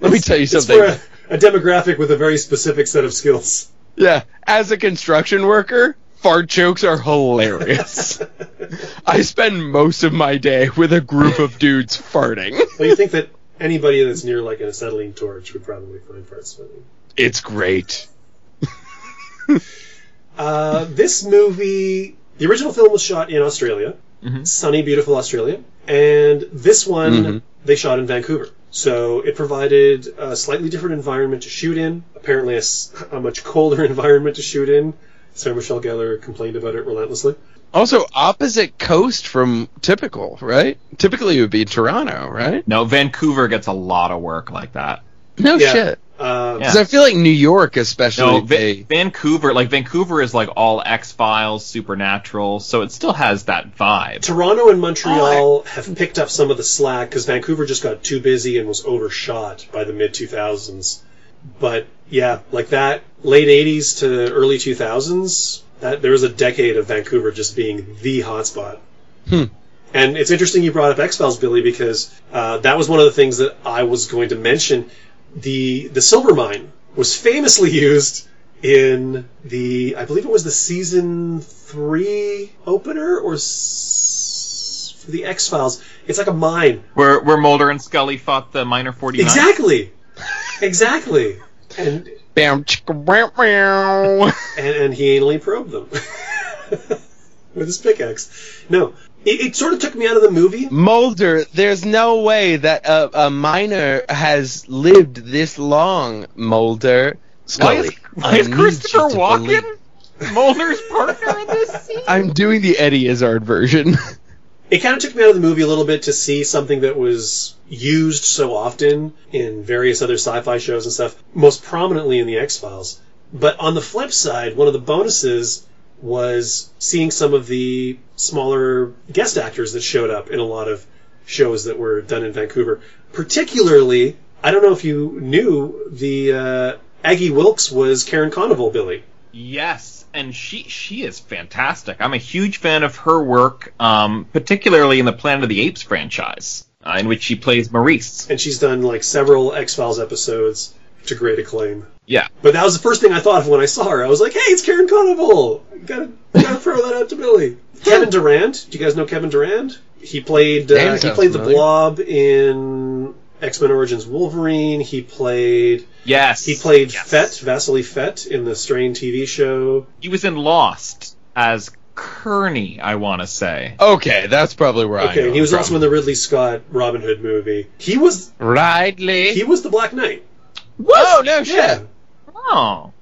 Let me tell you It's something. for a, a demographic with a very specific set of skills. Yeah, as a construction worker, fart jokes are hilarious. I spend most of my day with a group of dudes farting. Well, you think that anybody that's near like an acetylene torch would probably find parts funny. It's great. Uh, this movie, the original film was shot in Australia, Mhm. sunny, beautiful Australia, and this one Mhm. they shot in Vancouver. So it provided a slightly different environment to shoot in. Apparently, a much colder environment to shoot in. Sarah Michelle Gellar complained about it relentlessly. Also, opposite coast from typical, right? Typically, it would be Toronto, right? no, Vancouver gets a lot of work like that. No Yeah. shit. Uh, Yeah. Because I feel like New York, especially, No, Va- they Vancouver, like Vancouver is like all X Files, Supernatural, so it still has that vibe. Toronto and Montreal have picked up some of the slack because Vancouver just got too busy and was overshot by the mid 2000s. But yeah, like that late 80s to early 2000s, that there was a decade of Vancouver just being the hotspot. Hmm. And it's interesting you brought up X Files, Billy, because uh, that was one of the things that I was going to mention. The the silver mine was famously used in the I believe it was the season three opener or s- for the X Files. It's like a mine. Where where Mulder and Scully fought the Miner 49. Exactly. exactly. And Bam, chicka, meow, meow. and, and he anally probed them with his pickaxe. No, it, it sort of took me out of the movie. Mulder, there's no way that a, a minor has lived this long, Mulder. Why is, why is Christopher you to believe- Walken Mulder's partner in this scene? I'm doing the Eddie Izzard version. It kind of took me out of the movie a little bit to see something that was used so often in various other sci-fi shows and stuff, most prominently in the X-Files. But on the flip side, one of the bonuses was seeing some of the smaller guest actors that showed up in a lot of shows that were done in Vancouver. Particularly, I don't know if you knew the uh, Aggie Wilkes was Karin Konoval, Billy. Yes, and she she is fantastic. I'm a huge fan of her work, um, particularly in the Planet of the Apes franchise, uh, in which she plays Maurice. and she's done like several X Files episodes to great acclaim. Yeah, But that was the first thing I thought of when I saw her. I was like, "Hey, it's Karin Konoval! Gotta, gotta throw that out to Billy." Kevin Durand. Do you guys know Kevin Durand? He played uh, he sounds played the. Blob in X Men Origins Wolverine. He played yes, he played yes. Fett Vasily Fett in the Strain TV show. He was in Lost as Kearney, I want to say. okay, that's probably where I know Okay, he was him also in the Ridley Scott Robin Hood movie. He was Ridley. he was the Black Knight. oh no shit. Yeah, Oh,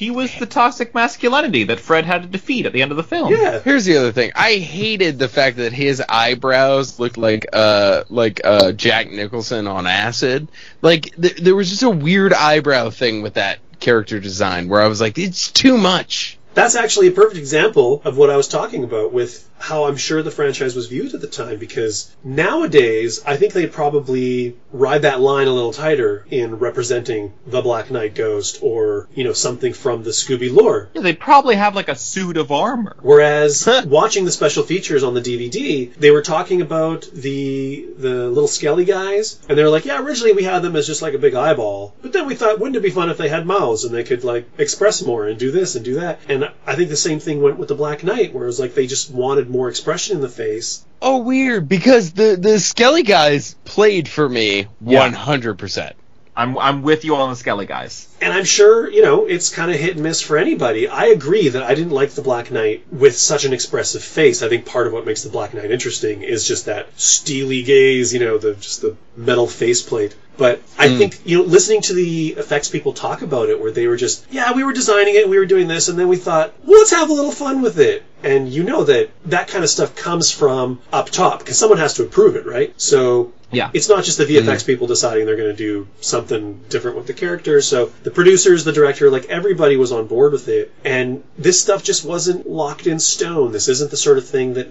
he was the toxic masculinity that Fred had to defeat at the end of the film. yeah. Here's the other thing. I hated the fact that his eyebrows looked like uh like uh Jack Nicholson on acid. Like th- there was just a weird eyebrow thing with that character design where I was like, it's too much. That's actually a perfect example of what I was talking about with how I'm sure the franchise was viewed at the time because nowadays I think they'd probably ride that line a little tighter in representing the Black Knight ghost or, you know, something from the Scooby lore. Yeah, They'd probably have like a suit of armor. Whereas watching the special features on the DVD, they were talking about the the little skelly guys, and they were like, "Yeah, originally we had them as just like a big eyeball, but then we thought, wouldn't it be fun if they had mouths and they could like express more and do this and do that?" And I think the same thing went with the Black Knight, where it was like they just wanted more expression in the face. Oh weird because the the Skelly guys played for me 100%. I'm I'm with you on the Skelly guys. And I'm sure, you know, it's kind of hit and miss for anybody. I agree that I didn't like the Black Knight with such an expressive face. I think part of what makes the Black Knight interesting is just that steely gaze, you know, the just the metal faceplate. But I hmm. think, you know, listening to the effects people talk about it, where they were just, yeah, we were designing it, we were doing this, and then we thought, well, let's have a little fun with it. And you know that that kind of stuff comes from up top, because someone has to approve it, right? So Yeah. it's not just the VFX people deciding they're going to do something different with the characters. So the producers, the director, like everybody was on board with it. And this stuff just wasn't locked in stone. This isn't the sort of thing that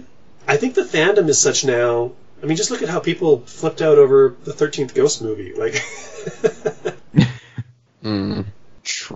I think the fandom is such now. I mean, just look at how people flipped out over the 13th Ghost movie. Like, Mm.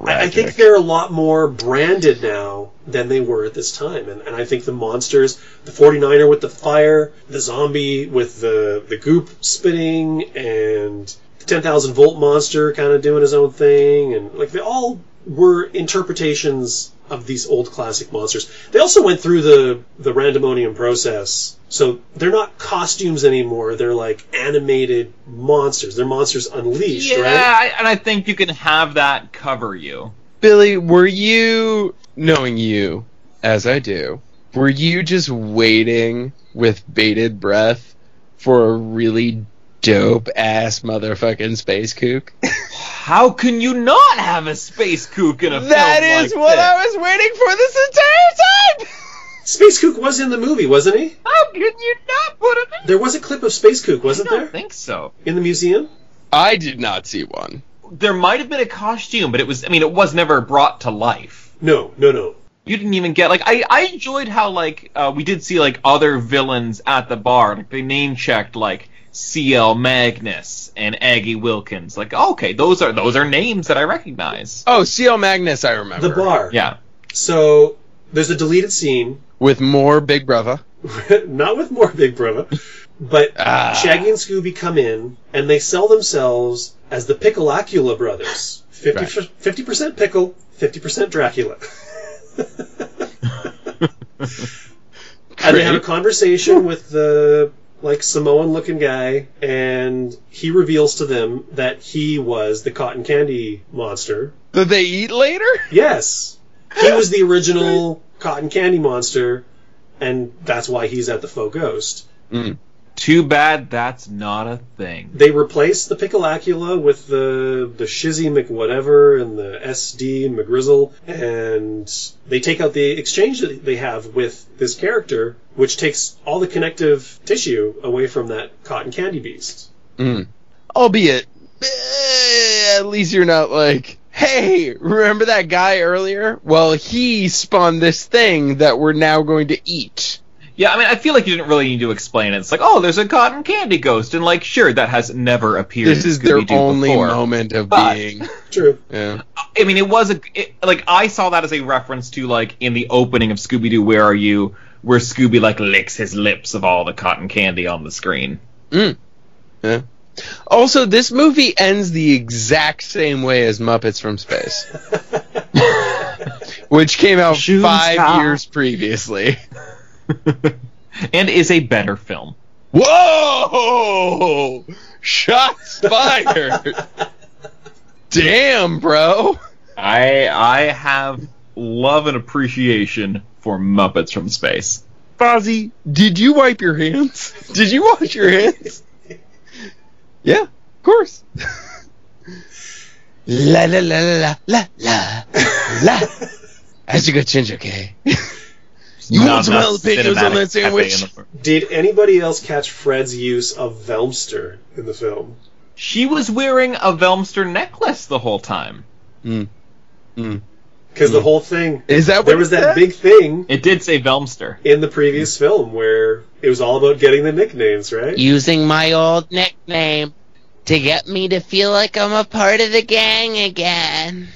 I I think they're a lot more branded now than they were at this time. And, and I think the monsters, the 49er with the fire, the zombie with the, the goop spitting, and the 10,000 volt monster kind of doing his own thing, and like they all were interpretations of these old classic monsters. They also went through the, the randomonium process. So they're not costumes anymore. They're like animated monsters. They're monsters unleashed, Yeah, right? I, and I think you can have that cover you. Billy, were you knowing you as I do? Were you just waiting with bated breath for a really dope ass motherfucking space kook? How can you not have a space kook in a film That is like what this? I was waiting for this entire time. Space Kook was in the movie, wasn't he? How can you not put it in? There was a clip of Space Kook, wasn't don't there? think so. In the museum? I did not see one. There might have been a costume, but it was. I mean, it was never brought to life. No, no, no. You didn't even get like I. I enjoyed how like uh, we did see like other villains at the bar. Like they name checked like C.L. Magnus and Aggie Wilkins. Like okay, those are those are names that I recognize. Oh, CL Magnus, I remember. The bar. Yeah. So there's a deleted scene, With more Big Brother. not with more Big Brother, but Ah. Shaggy and Scooby come in and they sell themselves as the Piccolacula brothers. 50 percent pickle, fifty percent Dracula. and they have a conversation with the like Samoan looking guy, and he reveals to them that he was the cotton candy monster. That they eat later? Yes, he was the original cotton candy monster, and that's why he's at the faux ghost. Too bad that's not a thing. They replaced the Piccolacula with the the Shizzy McWhatever and the SD McGrizzle, and they take out the exchange that they have with this character, which takes all the connective tissue away from that cotton candy beast. Albeit, eh, at least you're not like, hey, remember that guy earlier? Well, he spawned this thing that we're now going to eat. Yeah, I mean, I feel like you didn't really need to explain it. It's like, oh, there's a cotton candy ghost, and like, sure, that has never appeared. This is their only before. moment of But- being. True. Yeah. I mean, it was a it, like I saw that as a reference to like in the opening of Scooby Doo, Where Are You, where Scooby like licks his lips of all the cotton candy on the screen. Mm. Yeah. Also, this movie ends the exact same way as Muppets from Space, which came out Shoes five off. years previously. and is a better film. Whoa! Shots fired! Damn, bro. I I have love and appreciation for Muppets from Space. Fozzie, did you wipe your hands? Did you wash your hands? Yeah, of course. la la la la la la la. As you go, change, okay? You want Not some enough jalapenos on cinematic that sandwich? In the- Did anybody else catch Fred's use of Velmster in the film? She was wearing a Velmster necklace the whole time. Hmm. Hmm. Because the whole thing, Is that what there was that said? big thing It did say Velmster. in the previous film where it was all about getting the nicknames, right? using my old nickname to get me to feel like I'm a part of the gang again.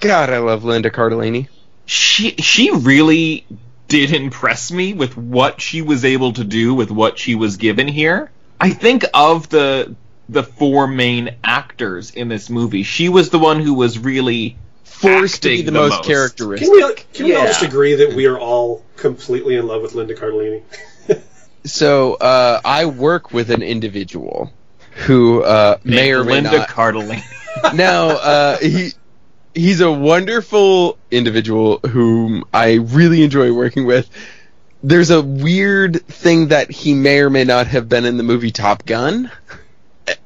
God, I love Linda Cardellini. she she really did impress me with what she was able to do with what she was given here. I think of the the four main actors in this movie, she was the one who was really Forced to be the, the most, most. characteristic. Can we, can we all just agree that we are all completely in love with Linda Cardellini? So, uh, I work with an individual who uh, may or may Linda not. Cardellini. now uh, he he's a wonderful individual whom I really enjoy working with. There's a weird thing that he may or may not have been in the movie Top Gun,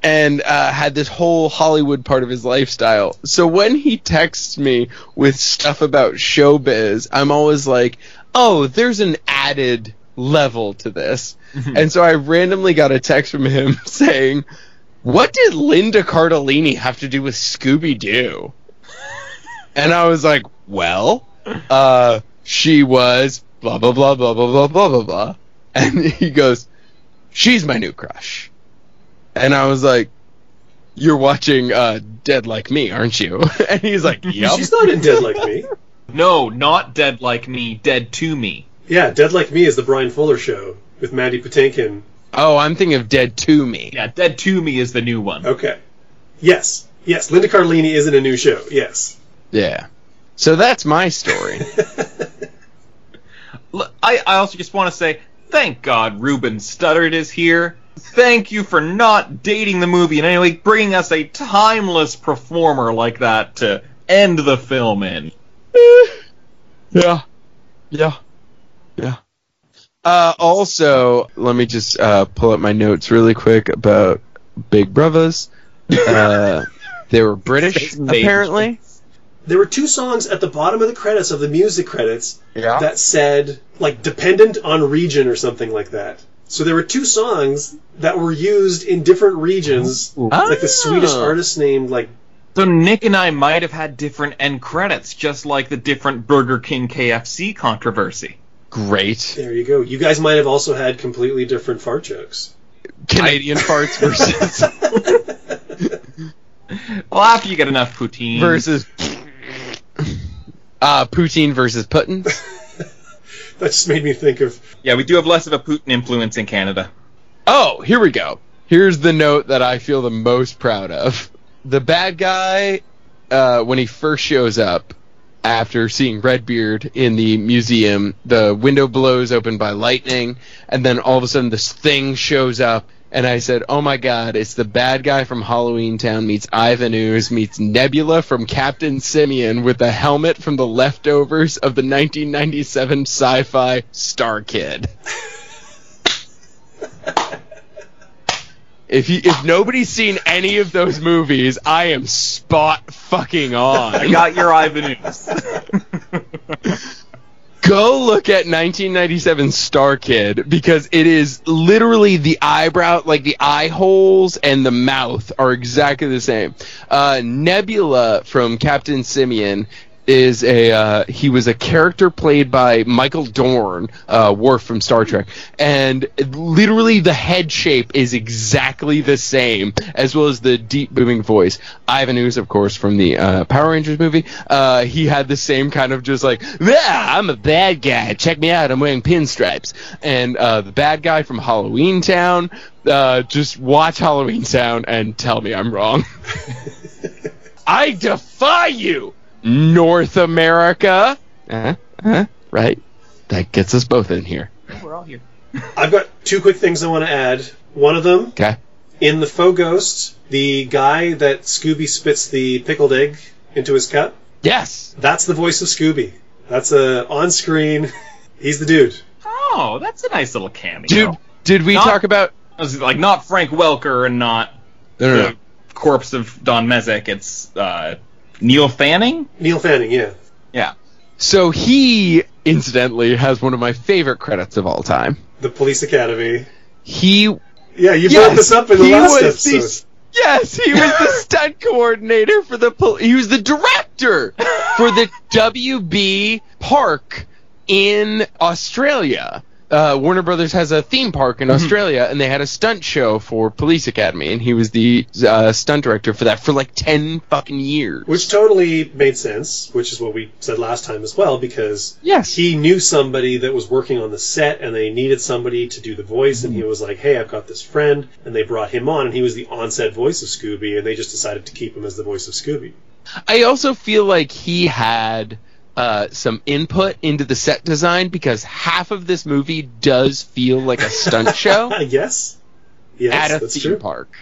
and uh, had this whole Hollywood part of his lifestyle. So when he texts me with stuff about showbiz, I'm always like, "Oh, there's an added level to this." and so I randomly got a text from him saying. What did Linda Cardellini have to do with Scooby Doo? And I was like, well, uh, she was blah blah blah blah blah blah blah blah blah. And he goes, she's my new crush. And I was like, you're watching uh, Dead Like Me, aren't you? And he's like, yep. She's not in Dead Like Me. no, not dead like me, dead to me. Yeah, Dead Like Me is the Bryan Fuller show with Mandy Patinkin. Oh, I'm thinking of Dead to Me. Yeah, dead to me is the new one. Okay. Yes. Yes, Linda Cardellini is in a new show. Yes. Yeah. So that's my story. I, I also just want to say, thank God Ruben Studdard is here. Thank you for not dating the movie and anyway bringing us a timeless performer like that to end the film in. Yeah. Yeah. Yeah. Uh, also, let me just uh, pull up my notes really quick about Big Brovaz. Uh, they were British, apparently. There were two songs at the bottom of the credits of the music credits Yeah. that said, like, dependent on region or something like that. So there were two songs that were used in different regions. Like the Swedish Oh. artist named, like, So Nick and I might have had different end credits, just like the different Burger King KFC controversy. Great. there you go. You guys might have also had completely different fart jokes. Canadian farts versus Well, after you get enough poutine. versus uh, poutine versus Putin. That just made me think of Yeah, we do have less of a Putin influence in Canada. Oh, here we go. Here's the note that I feel the most proud of. The bad guy, uh, when he first shows up, after seeing Redbeard in the museum. The window blows open by lightning, and then all of a sudden this thing shows up. And I said, "Oh my God! It's the bad guy from Halloween Town meets Ivan Ooze meets Nebula from Captain Simian with a helmet from the leftovers of the 1997 sci-fi Star Kid." If you, if nobody's seen any of those movies, I am spot fucking on. I got your Ivan Ooze. Go look at 1997 Star Kid because it is literally the eyebrow, like the eye holes and the mouth are exactly the same. Uh, Nebula from Captain Simian is a uh, he was a character played by Michael Dorn, uh, Worf from Star Trek, and literally the head shape is exactly the same, as well as the deep booming voice. Ivan Ooze, of course, from the uh, Power Rangers movie, uh, he had the same kind of just like, yeah, I'm a bad guy. Check me out, I'm wearing pinstripes. And uh, the bad guy from Halloween Town, uh, just watch Halloween Town and tell me I'm wrong. I defy you, North America. Uh, uh, right. That gets us both in here. We're all here. I've got two quick things I want to add. One of them, Okay. in the faux ghost, the guy that Scooby spits the pickled egg into his cup, Yes. that's the voice of Scooby. That's a on screen. He's the dude. Oh, that's a nice little cameo. Dude, did we Not- talk about? Like not Frank Welker and not No, no, no. the corpse of Don Messick. It's uh, Neil Fanning. Neil Fanning, yeah. Yeah. So he, incidentally, has one of my favorite credits of all time. The Police Academy. He Yeah, you Yes, brought this up in the last was the- episode. Yes, he was the stunt coordinator for the. Pol- he was the director for the WB park in Australia. Uh, Warner Brothers has a theme park in Australia, and they had a stunt show for Police Academy, and he was the uh, stunt director for that for like ten fucking years. Which totally made sense, which is what we said last time as well, because yes, he knew somebody that was working on the set and they needed somebody to do the voice, and he was like, hey, I've got this friend, and they brought him on, and he was the on-set voice of Scooby, and they just decided to keep him as the voice of Scooby. I also feel like he had uh, some input into the set design because half of this movie does feel like a stunt show yes. Yes, at a that's theme true. park.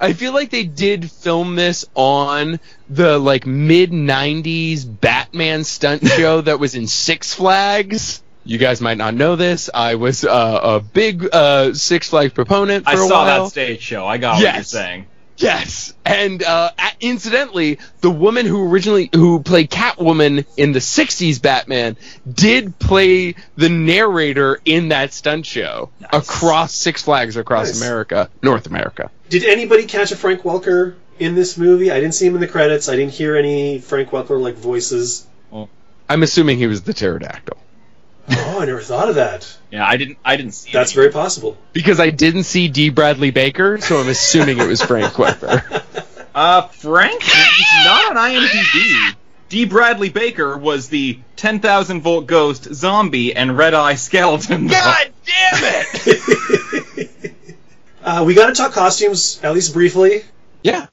I feel like they did film this on the like mid '90s Batman stunt show that was in Six Flags. You guys might not know this. I was uh, a big uh, Six Flags proponent for I a saw while. that stage show. I got what you're saying. Yes, and uh, incidentally, the woman who originally who played Catwoman in the '60s Batman did play the narrator in that stunt show across Six Flags across Nice. America, North America. Did anybody catch a Frank Welker in this movie? I didn't see him in the credits. I didn't hear any Frank Welker like voices. I'm assuming he was the pterodactyl Oh, I never thought of that. Yeah, I didn't. I didn't see. That's any. very possible. because I didn't see D. Bradley Baker, so I'm assuming it was Frank Welker. Uh, Frank, he's not on IMDb. D. Bradley Baker was the 10,000 volt ghost zombie and red eye skeleton. though. God damn it! Uh, we got to talk costumes, at least briefly. Yeah,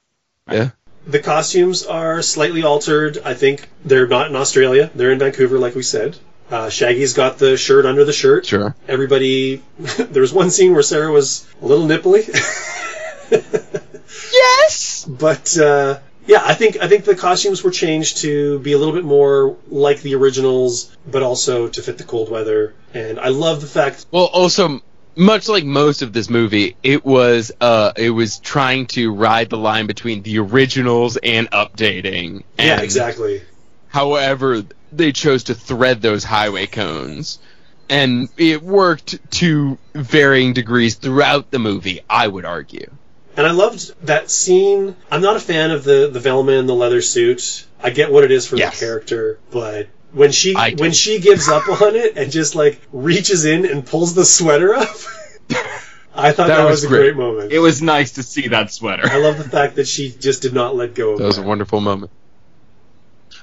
yeah. The costumes are slightly altered. I think they're not in Australia. They're in Vancouver, like we said. Uh, Shaggy's got the shirt under the shirt. Sure. Everybody. there was one scene where Sarah was a little nipply. Yes. But uh, yeah, I think I think the costumes were changed to be a little bit more like the originals, but also to fit the cold weather. And I love the fact. Well, also, much like most of this movie, it was uh, it was trying to ride the line between the originals and updating. And yeah, exactly. However, they chose to thread those highway cones, and it worked to varying degrees throughout the movie. I would argue. And I loved that scene. I'm not a fan of the the Velma in the leather suit. I get what it is for Yes. the character, but when she I don't. when she gives up on it and just like reaches in and pulls the sweater up, I thought That that, was was, a great. great moment. It was nice to see that sweater. I love the fact that she just did not let go of it. That was a wonderful moment.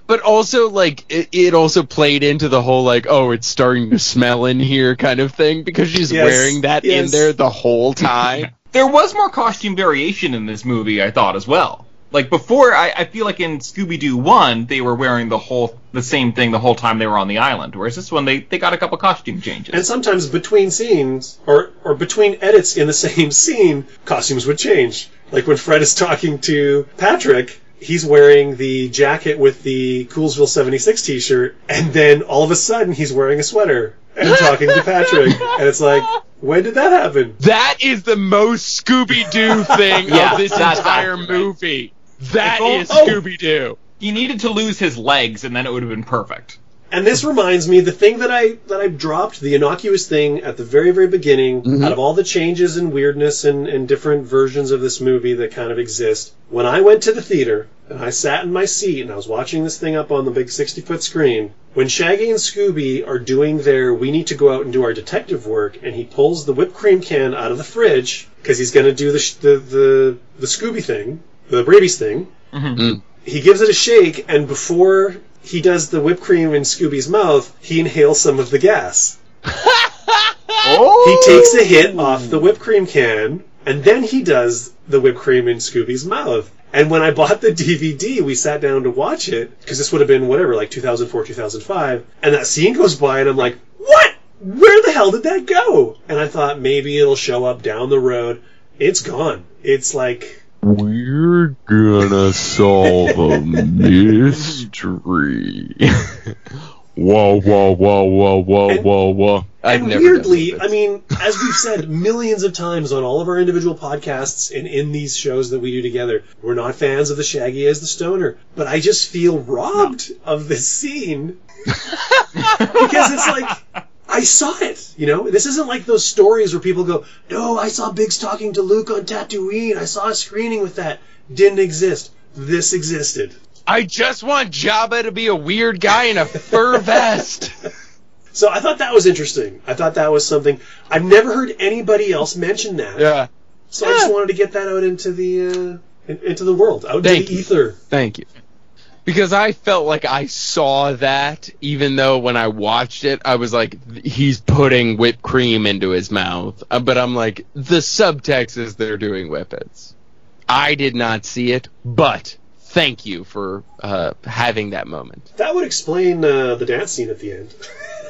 But also, like, it, it also played into the whole, like, oh, it's starting to smell in here kind of thing because she's Yes, wearing that in there the whole time. There was more costume variation in this movie, I thought, as well. Like before, I, I feel like in Scooby Doo one, they were wearing the whole the same thing the whole time they were on the island. Whereas this one, they, they got a couple costume changes. And sometimes between scenes, or, or between edits in the same scene, costumes would change. Like when Fred is talking to Patrick, he's wearing the jacket with the Coolsville 76 t shirt, and then all of a sudden he's wearing a sweater and talking to Patrick. And it's like, when did that happen? That is the most Scooby Doo thing Yeah, of this entire accurate. movie. That If is oh. Scooby Doo. he needed to lose his legs, and then it would have been perfect. And this reminds me the thing that I that I dropped the innocuous thing at the very very beginning mm-hmm. out of all the changes and weirdness and, and different versions of this movie that kind of exist. When I went to the theater and I sat in my seat and I was watching this thing up on the big 60 foot screen, when Shaggy and Scooby are doing their we need to go out and do our detective work and he pulls the whipped cream can out of the fridge because he's going to do the, sh- the the the Scooby thing, the Brady's thing, mm-hmm. mm. he gives it a shake, and before he does the whipped cream in Scooby's mouth, he inhales some of the gas. Oh, He takes a hit off the whipped cream can, and then he does the whipped cream in Scooby's mouth. And when I bought the DVD, we sat down to watch it, because this would have been whatever, like 2004, 2005, and that scene goes by, and I'm like, what? Where the hell did that go? And I thought maybe it'll show up down the road. It's gone. It's like, We're gonna solve a mystery. whoa, whoa, whoa, whoa, whoa, And- whoa, whoa. I've and never weirdly, I mean, as we've said millions of times on all of our individual podcasts and in these shows that we do together, we're not fans of the Shaggy as the Stoner. But I just feel robbed of this scene because it's like I saw it. You know, this isn't like those stories where people go, "No, I saw Biggs talking to Luke on Tatooine. I saw a screening with that. Didn't exist. This existed." I just want Jabba to be a weird guy in a fur vest. So I thought that was interesting. I thought that was something I've never heard anybody else mention that. Yeah. So I just wanted to get that out into the uh, into the world, out Thank into the you. ether. Thank you. Because I felt like I saw that, even though when I watched it, I was like, he's putting whipped cream into his mouth. Uh, But I'm like, the subtext is they're doing whippets. I did not see it, but thank you for uh, having that moment. That would explain uh, the dance scene at the end.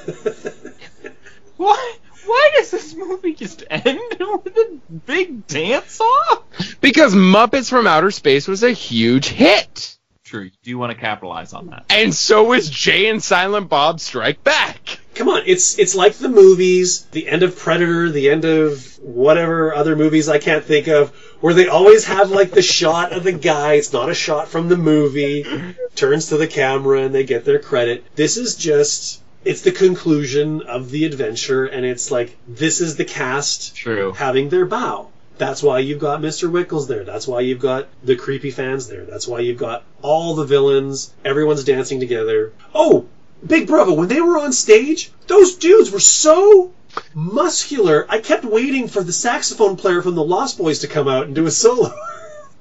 why? Why does this movie just end with a big dance off? Because Muppets from Outer Space was a huge hit. True, you do want to capitalize on that. And so is Jay and Silent Bob Strike Back. Come on, it's it's like the movies, the end of Predator, the end of whatever other movies I can't think of, where they always have like the shot of the guy. It's not a shot from the movie. Turns to the camera and they get their credit. This is just it's the conclusion of the adventure, and it's like this is the cast True. having their bow. That's why you've got Mr. Wickles there. That's why you've got the creepy fans there. That's why you've got all the villains. Everyone's dancing together. Oh, Big Brother, when they were on stage, those dudes were so muscular. I kept waiting for the saxophone player from the Lost Boys to come out and do a solo.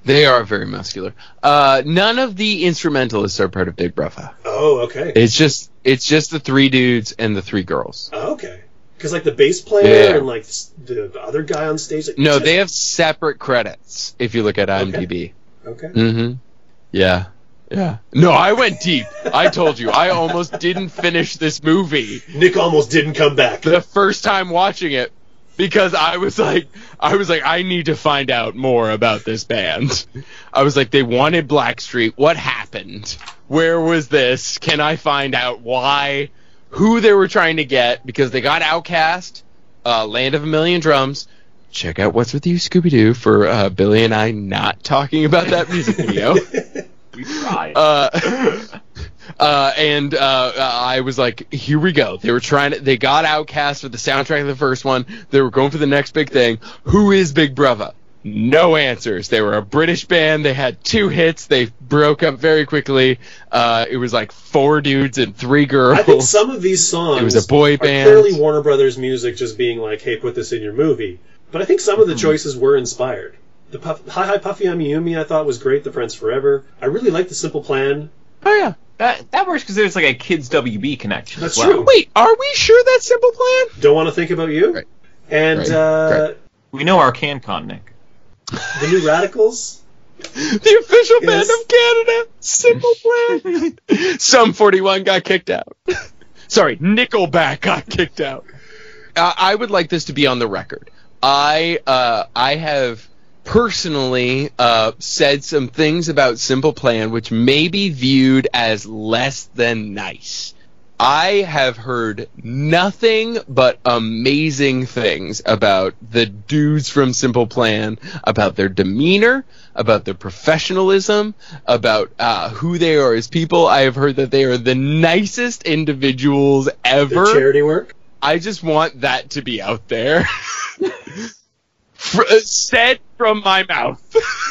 They are very muscular. Uh, none of the instrumentalists are part of Big Brother. oh, okay. It's just it's just the three dudes and the three girls. Oh, okay. Because like the bass player Yeah. and like the other guy on stage. Like, No, they have separate credits if you look at IMDb. Okay. Mm-hmm. Yeah. Yeah. No, I went deep. I told you. I almost didn't finish this movie Nick almost didn't come back. the first time watching it because I was like I was like I need to find out more about this band. I was like they wanted Blackstreet. What happened? Where was this? Can I find out why who they were trying to get because they got OutKast, uh, Land of a Million Drums. Check out What's With You Scooby Doo for uh, Billy and I not talking about that music video. We tried. uh, uh, and uh, I was like, "Here we go." They were trying to. They got OutKast for the soundtrack of the first one. They were going for the next big thing. Who is Big Brother? No answers. They were a British band. They had two hits. They broke up very quickly. Uh, it was like four dudes and three girls. I think some of these songs It was a boy band. clearly Warner Brothers music just being like, hey, put this in your movie. But I think some of Hmm. the choices were inspired. The Puff, Hi Hi Puffy AmiYumi I thought was great, The Friends Forever. I really like The Simple Plan. oh yeah. that that works because there's like a kids WB connection. That's as well. true. Wait, are we sure that's Simple Plan? Don't Want to Think About You. Right. And Right. uh, Right. We know our CanCon, Nick. The New Radicals. the official band Yes. of Canada, Simple Plan. Sum 41 got kicked out. Sorry, Nickelback got kicked out. Uh, I would like this to be on the record. I uh, I have personally uh, said some things about Simple Plan which may be viewed as less than nice. I have heard nothing but amazing things about the dudes from Simple Plan, about their demeanor, about their professionalism, about uh, who they are as people. I have heard that they are the nicest individuals Their ever. charity work. I just want that to be out there. Fr- uh, said from my mouth.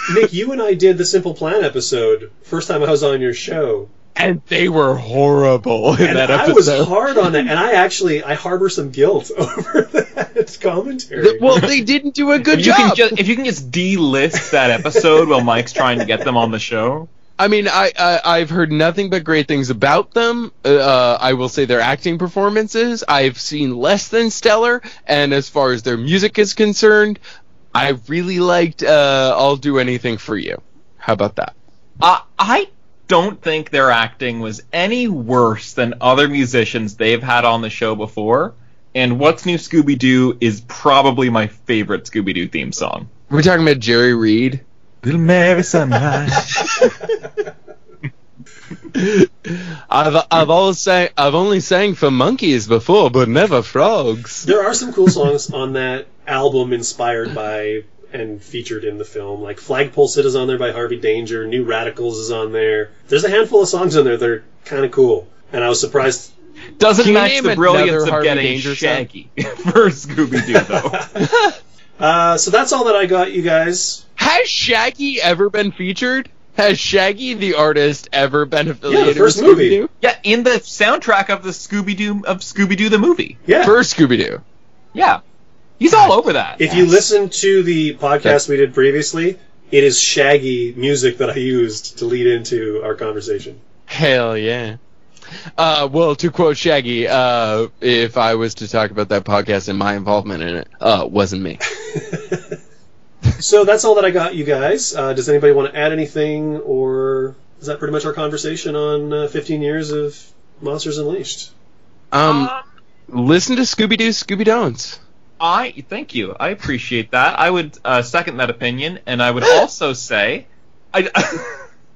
Nick, you and I did the Simple Plan episode first time I was on your show, and they were horrible in and that I was hard on it, and I actually I harbor some guilt over that commentary. Th- well, they didn't do a good If you job. can just if you can just delist that episode while Mike's trying to get them on the show. I mean, I, I I've heard nothing but great things about them. Uh, I will say their acting performances I've seen less than stellar, and as far as their music is concerned, I really liked uh, "I'll Do Anything for You." How about that? Uh, I don't think their acting was any worse than other musicians they've had on the show before. And What's New Scooby Doo is probably my favorite Scooby Doo theme song. We're talking about Jerry Reed. Little Mary Sunrise. I've I've always sang I've only sang for monkeys before, but never frogs. There are some cool songs on that album inspired by and featured in the film. Like Flagpole Sit is on there by Harvey Danger, New Radicals is on there. There's a handful of songs on there that are kind of cool. And I was surprised. Doesn't Can match the brilliance of Harvey getting Danger? Shaggy for Scooby Doo, though. Uh, so that's all that I got, you guys. Has Shaggy ever been featured? Has Shaggy the artist ever been affiliated first with movie. Scooby Doo? yeah, in the soundtrack of the Scooby Doo of Scooby Doo the movie. Yeah. First Scooby Doo. Yeah, he's all over that. if you listen to the podcast we did previously, it is Shaggy music that I used to lead into our conversation. Hell yeah. Uh, well, to quote Shaggy, uh, if I was to talk about that podcast and my involvement in it, uh, wasn't me. So that's all that I got, you guys. Uh, does anybody want to add anything, or is that pretty much our conversation on uh, 15 years of Monsters Unleashed? Um, listen to Scooby Doo, Scooby Don'ts. I thank you. I appreciate that. I would uh, second that opinion, and I would also say, I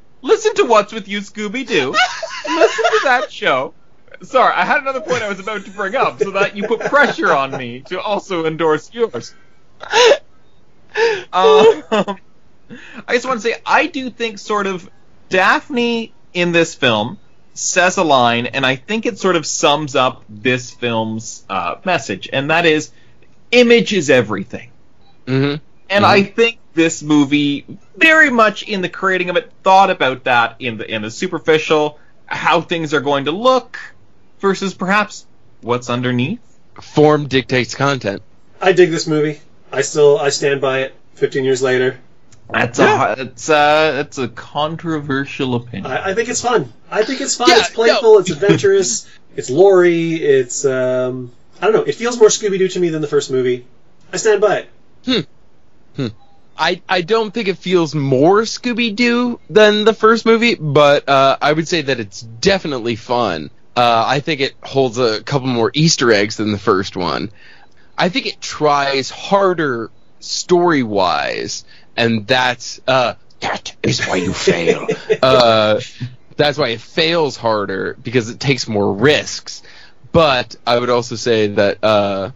listen to What's with You, Scooby Doo. listen to that show. Sorry, I had another point I was about to bring up, so that you put pressure on me to also endorse yours. Um, I just want to say, I do think sort of Daphne in this film says a line, and I think it sort of sums up this film's uh, message, and that is, image is everything. Mm-hmm. And I think this movie, very much in the creating of it, thought about that in the in the superficial, how things are going to look, versus perhaps what's underneath. Form dictates content. I dig this movie. I still I stand by it. 15 years later, That's Yeah. a it's a it's a controversial opinion. I, I think it's fun. I think it's fun. Yeah, it's playful. It's adventurous. it's Lori. It's um, I don't know. It feels more Scooby Doo to me than the first movie. I stand by it. Hmm. I, I don't think it feels more Scooby Doo than the first movie, but uh, I would say that it's definitely fun. Uh, I think it holds a couple more Easter eggs than the first one. I think it tries harder story wise, and that's uh, that is why you fail. uh, that's why it fails harder because it takes more risks. But I would also say that uh,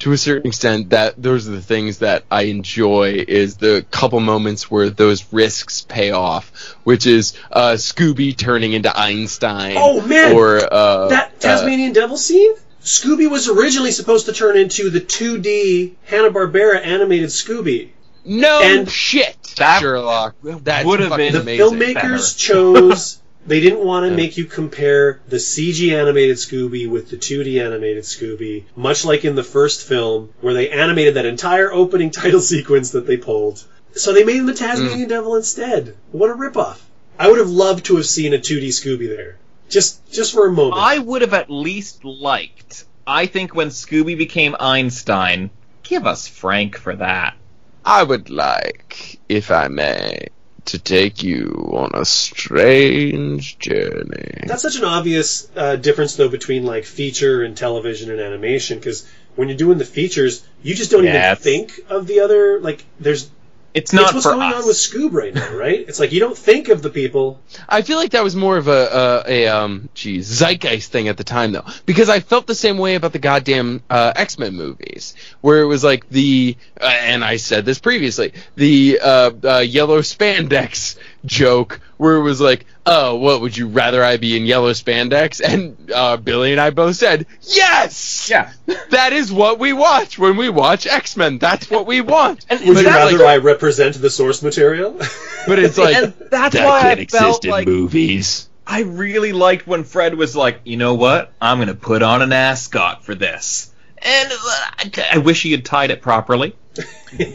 to a certain extent that those are the things that I enjoy is the couple moments where those risks pay off, which is uh, Scooby turning into Einstein. Oh, man! Or uh, That Tasmanian devil scene? Scooby was originally supposed to turn into the 2D Hanna Barbera animated Scooby. uh, no and- shit, That Sherlock. That's would've fucking been The amazing. filmmakers chose. They didn't want to Yeah. make you compare the CG animated Scooby with the 2D animated Scooby, much like in the first film, where they animated that entire opening title sequence that they pulled. So they made him the Tasmanian mm. Devil instead. What a ripoff! I would have loved to have seen a 2D Scooby there, just just for a moment. I would have at least liked. I think when Scooby became Einstein, give us Frank for that. I would like, if I may, to take you on a strange journey. That's such an obvious uh, difference, though, between like feature and television and animation. Because when you're doing the features, you just don't Yeah, even think of the other. Like, there's It's not it's what's going us. on with Scoob right now, right? It's like you don't think of the people. I feel like that was more of a, a, a um, geez, zeitgeist thing at the time, though, because I felt the same way about the goddamn uh, X Men movies, where it was like the, uh, and I said this previously, the uh, uh, yellow spandex joke, where it was like, oh, what would you rather I be in yellow spandex? And uh, Billy and I both said, yes, Yeah. that is what we watch when we watch X Men. That's what we want. And Would you rather like- I represent the source material? but it's like and that's that why can't I felt exist in like movies. I really liked when Fred was like, you know what? I'm gonna put on an ascot for this. And uh, I- I wish he had tied it properly.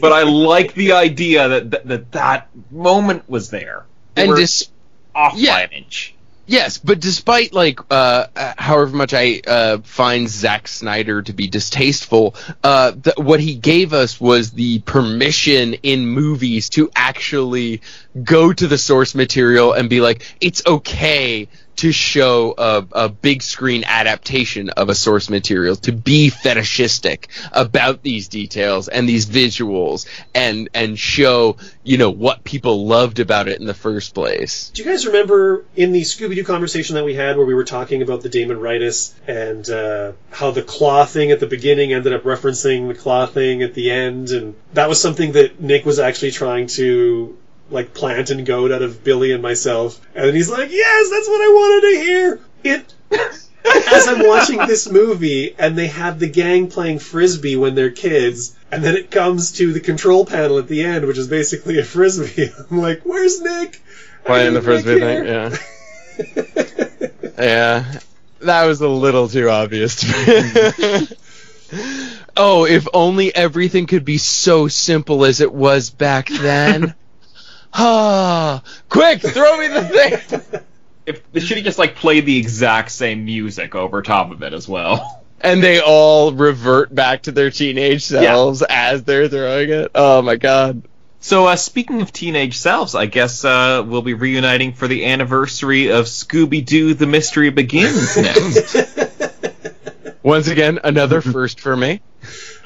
but I like the idea that that that, that moment was there. They And were dis- off yeah. by an inch. Yes, but despite like uh, uh, however much I uh, find Zack Snyder to be distasteful, uh, th- what he gave us was the permission in movies to actually go to the source material and be like, it's okay to show a, a big screen adaptation of a source material, to be fetishistic about these details and these visuals, and and show you know what people loved about it in the first place. Do you guys remember in the Scooby Doo conversation that we had where we were talking about the Daemon Ritus and uh, how the claw thing at the beginning ended up referencing the claw thing at the end? And that was something that Nick was actually trying to like plant and goat out of Billy and myself. And then he's like, yes, that's what I wanted to hear. It. As I'm watching this movie and they have the gang playing frisbee when they're kids, and then it comes to the control panel at the end, which is basically a frisbee. I'm like, where's Nick? Playing the frisbee thing. Yeah, yeah, that was a little too obvious to me. oh, if only everything could be so simple as it was back then. Ah, quick, throw me the thing. If they should have just like played the exact same music over top of it as well. And they all revert back to their teenage selves as they're throwing it. Oh my god. So, uh, speaking of teenage selves, I guess uh, we'll be reuniting for the anniversary of Scooby Doo: The Mystery Begins next. Once again, another first for me.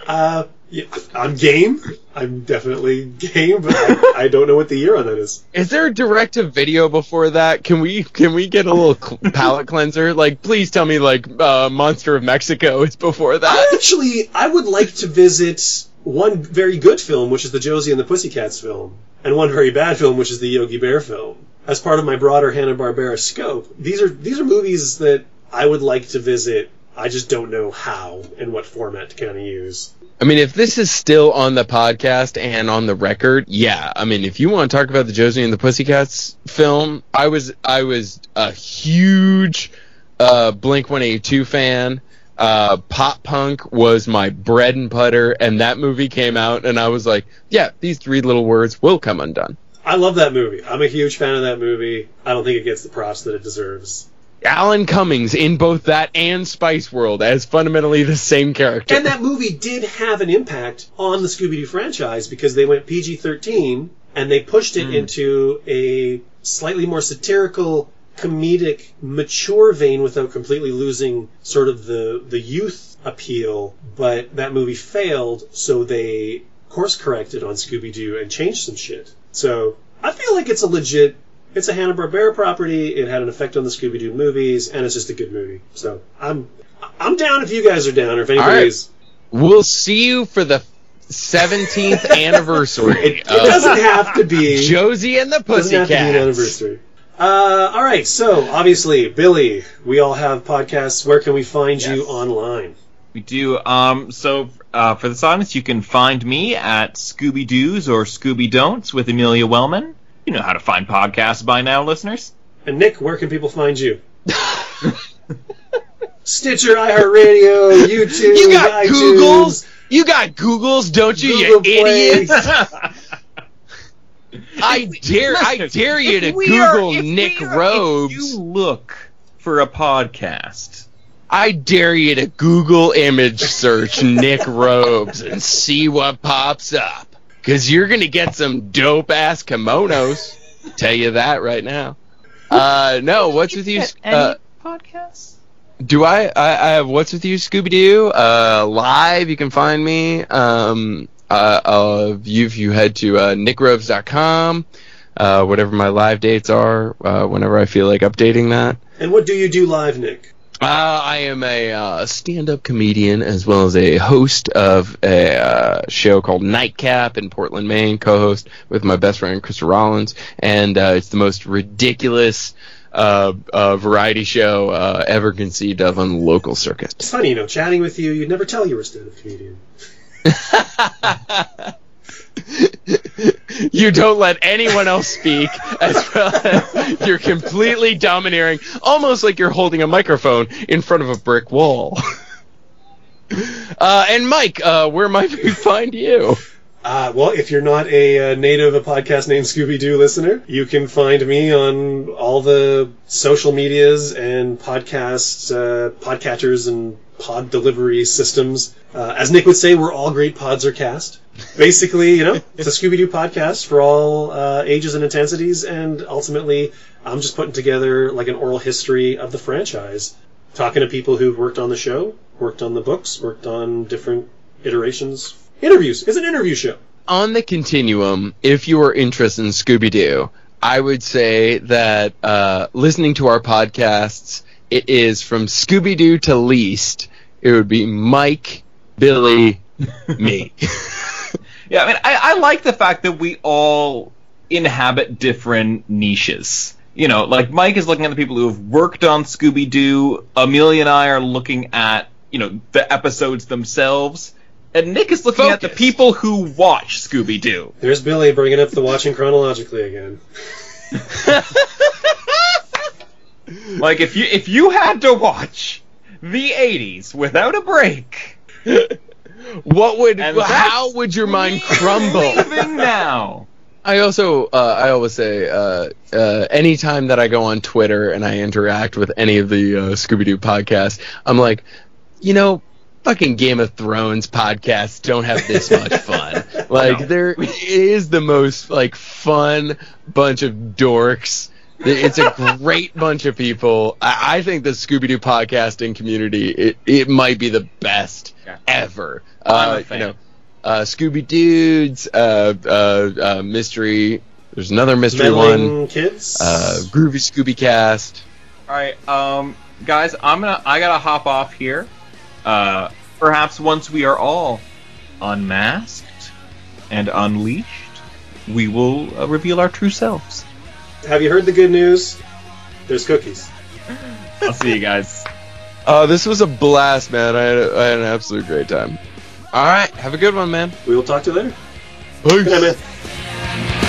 Uh, yeah, I'm game. I'm definitely game, but I, I don't know what the year on that is. Is there a direct to video before that? Can we can we get a little cl- palate cleanser? Like, please tell me like uh, Monster of Mexico is before that. Actually, I would like to visit one very good film, which is the Josie and the Pussycats film, and one very bad film, which is the Yogi Bear film. As part of my broader Hanna Barbera scope, these are these are movies that I would like to visit. I just don't know how and what format to kind of use. I mean, if this is still on the podcast and on the record, yeah. I mean, if you want to talk about the Josie and the Pussycats film, I was I was a huge uh, Blink One Eighty Two fan. Uh, pop punk was my bread and butter, and that movie came out, and I was like, yeah, these three little words will come undone. I love that movie. I'm a huge fan of that movie. I don't think it gets the props that it deserves. Alan Cummings in both that and Spice World as fundamentally the same character. And that movie did have an impact on the Scooby Doo franchise because they went PG 13 and they pushed it hmm. into a slightly more satirical, comedic, mature vein without completely losing sort of the, the youth appeal. But that movie failed, so they course corrected on Scooby Doo and changed some shit. So I feel like it's a legit. It's a Hanna Barbera property. It had an effect on the Scooby Doo movies, and it's just a good movie. So I'm I'm down if you guys are down, or if anybody's. We'll see you for the 17th anniversary It, it of doesn't have to be. Josie and the doesn't have to be anniversary. Uh, all right. So obviously, Billy, we all have podcasts. Where can we find you online? We do. Um, so uh, for the audience, you can find me at Scooby Dos or Scooby Don'ts with Amelia Wellman. You know how to find podcasts by now, listeners. And Nick, where can people find you? Stitcher, iHeartRadio, YouTube, You got iTunes. Googles? You got Googles, don't you, Google you Play. idiots? I dare, I dare you to If we are- Google Nick are- Robes. If you look for a podcast, I dare you to Google image search Nick Robes and see what pops up. Cause you're gonna get some dope ass kimonos. tell you that right now. Uh, no, what's with you? Any Uh, podcasts? do I, I? I have what's with you, Scooby Doo? Uh, live. You can find me. Um, uh, uh, you if you head to uh, nickrobes.com, uh, whatever my live dates are, uh, whenever I feel like updating that. And what do you do live, Nick? Uh, I am a uh, stand-up comedian as well as a host of a uh, show called Nightcap in Portland, Maine. Co-host with my best friend Krista Rollins, and uh, it's the most ridiculous uh, uh, variety show uh, ever conceived of on the local circuit. It's funny, you know, chatting with you, you'd never tell you were a stand-up comedian. you don't let anyone else speak, as well as you're completely domineering, almost like you're holding a microphone in front of a brick wall. Uh, and Mike, uh, where might we find you? Uh, well, if you're not a uh, native of a podcast named Scooby Doo listener, you can find me on all the social medias and podcasts, uh, podcatchers and pod delivery systems. Uh, as Nick would say, we're all great pods are cast. Basically, you know, it's a Scooby Doo podcast for all uh, ages and intensities, and ultimately, I'm just putting together like an oral history of the franchise, talking to people who've worked on the show, worked on the books, worked on different iterations. Interviews. It's an interview show. On the continuum, if you are interested in Scooby Doo, I would say that uh, listening to our podcasts, it is from Scooby Doo to least. It would be Mike, Billy, me. Yeah, I mean, I, I like the fact that we all inhabit different niches. You know, like Mike is looking at the people who have worked on Scooby Doo. Amelia and I are looking at, you know, the episodes themselves. And Nick is looking at the people who watch Scooby Doo. There's Billy bringing up the watching chronologically again. Like, if you if you had to watch the '80s without a break, what would? And how would your mind crumble? leaving now. I also, uh, I always say, uh, uh, anytime that I go on Twitter and I interact with any of the uh, Scooby Doo podcasts, I'm like, you know, fucking Game of Thrones podcasts don't have this much fun. Like, No. there is the most like fun bunch of dorks. It's a great bunch of people. I, I think the Scooby Doo podcasting community, it, it might be the best Yeah. ever. I'm a Uh, fan. You know, uh, Scooby Dudes, uh, uh, uh, mystery. There's another mystery Meddling one. kids. Uh, Groovy Scooby Cast. All right, um, guys, I'm gonna I gotta hop off here. Uh, perhaps once we are all unmasked and unleashed, we will uh, reveal our true selves. Have you heard the good news? There's cookies. I'll see you guys. Uh, this was a blast, man. I had, a, I had an absolute great time. All right, have a good one, man. We will talk to you later. Peace. Good night, man.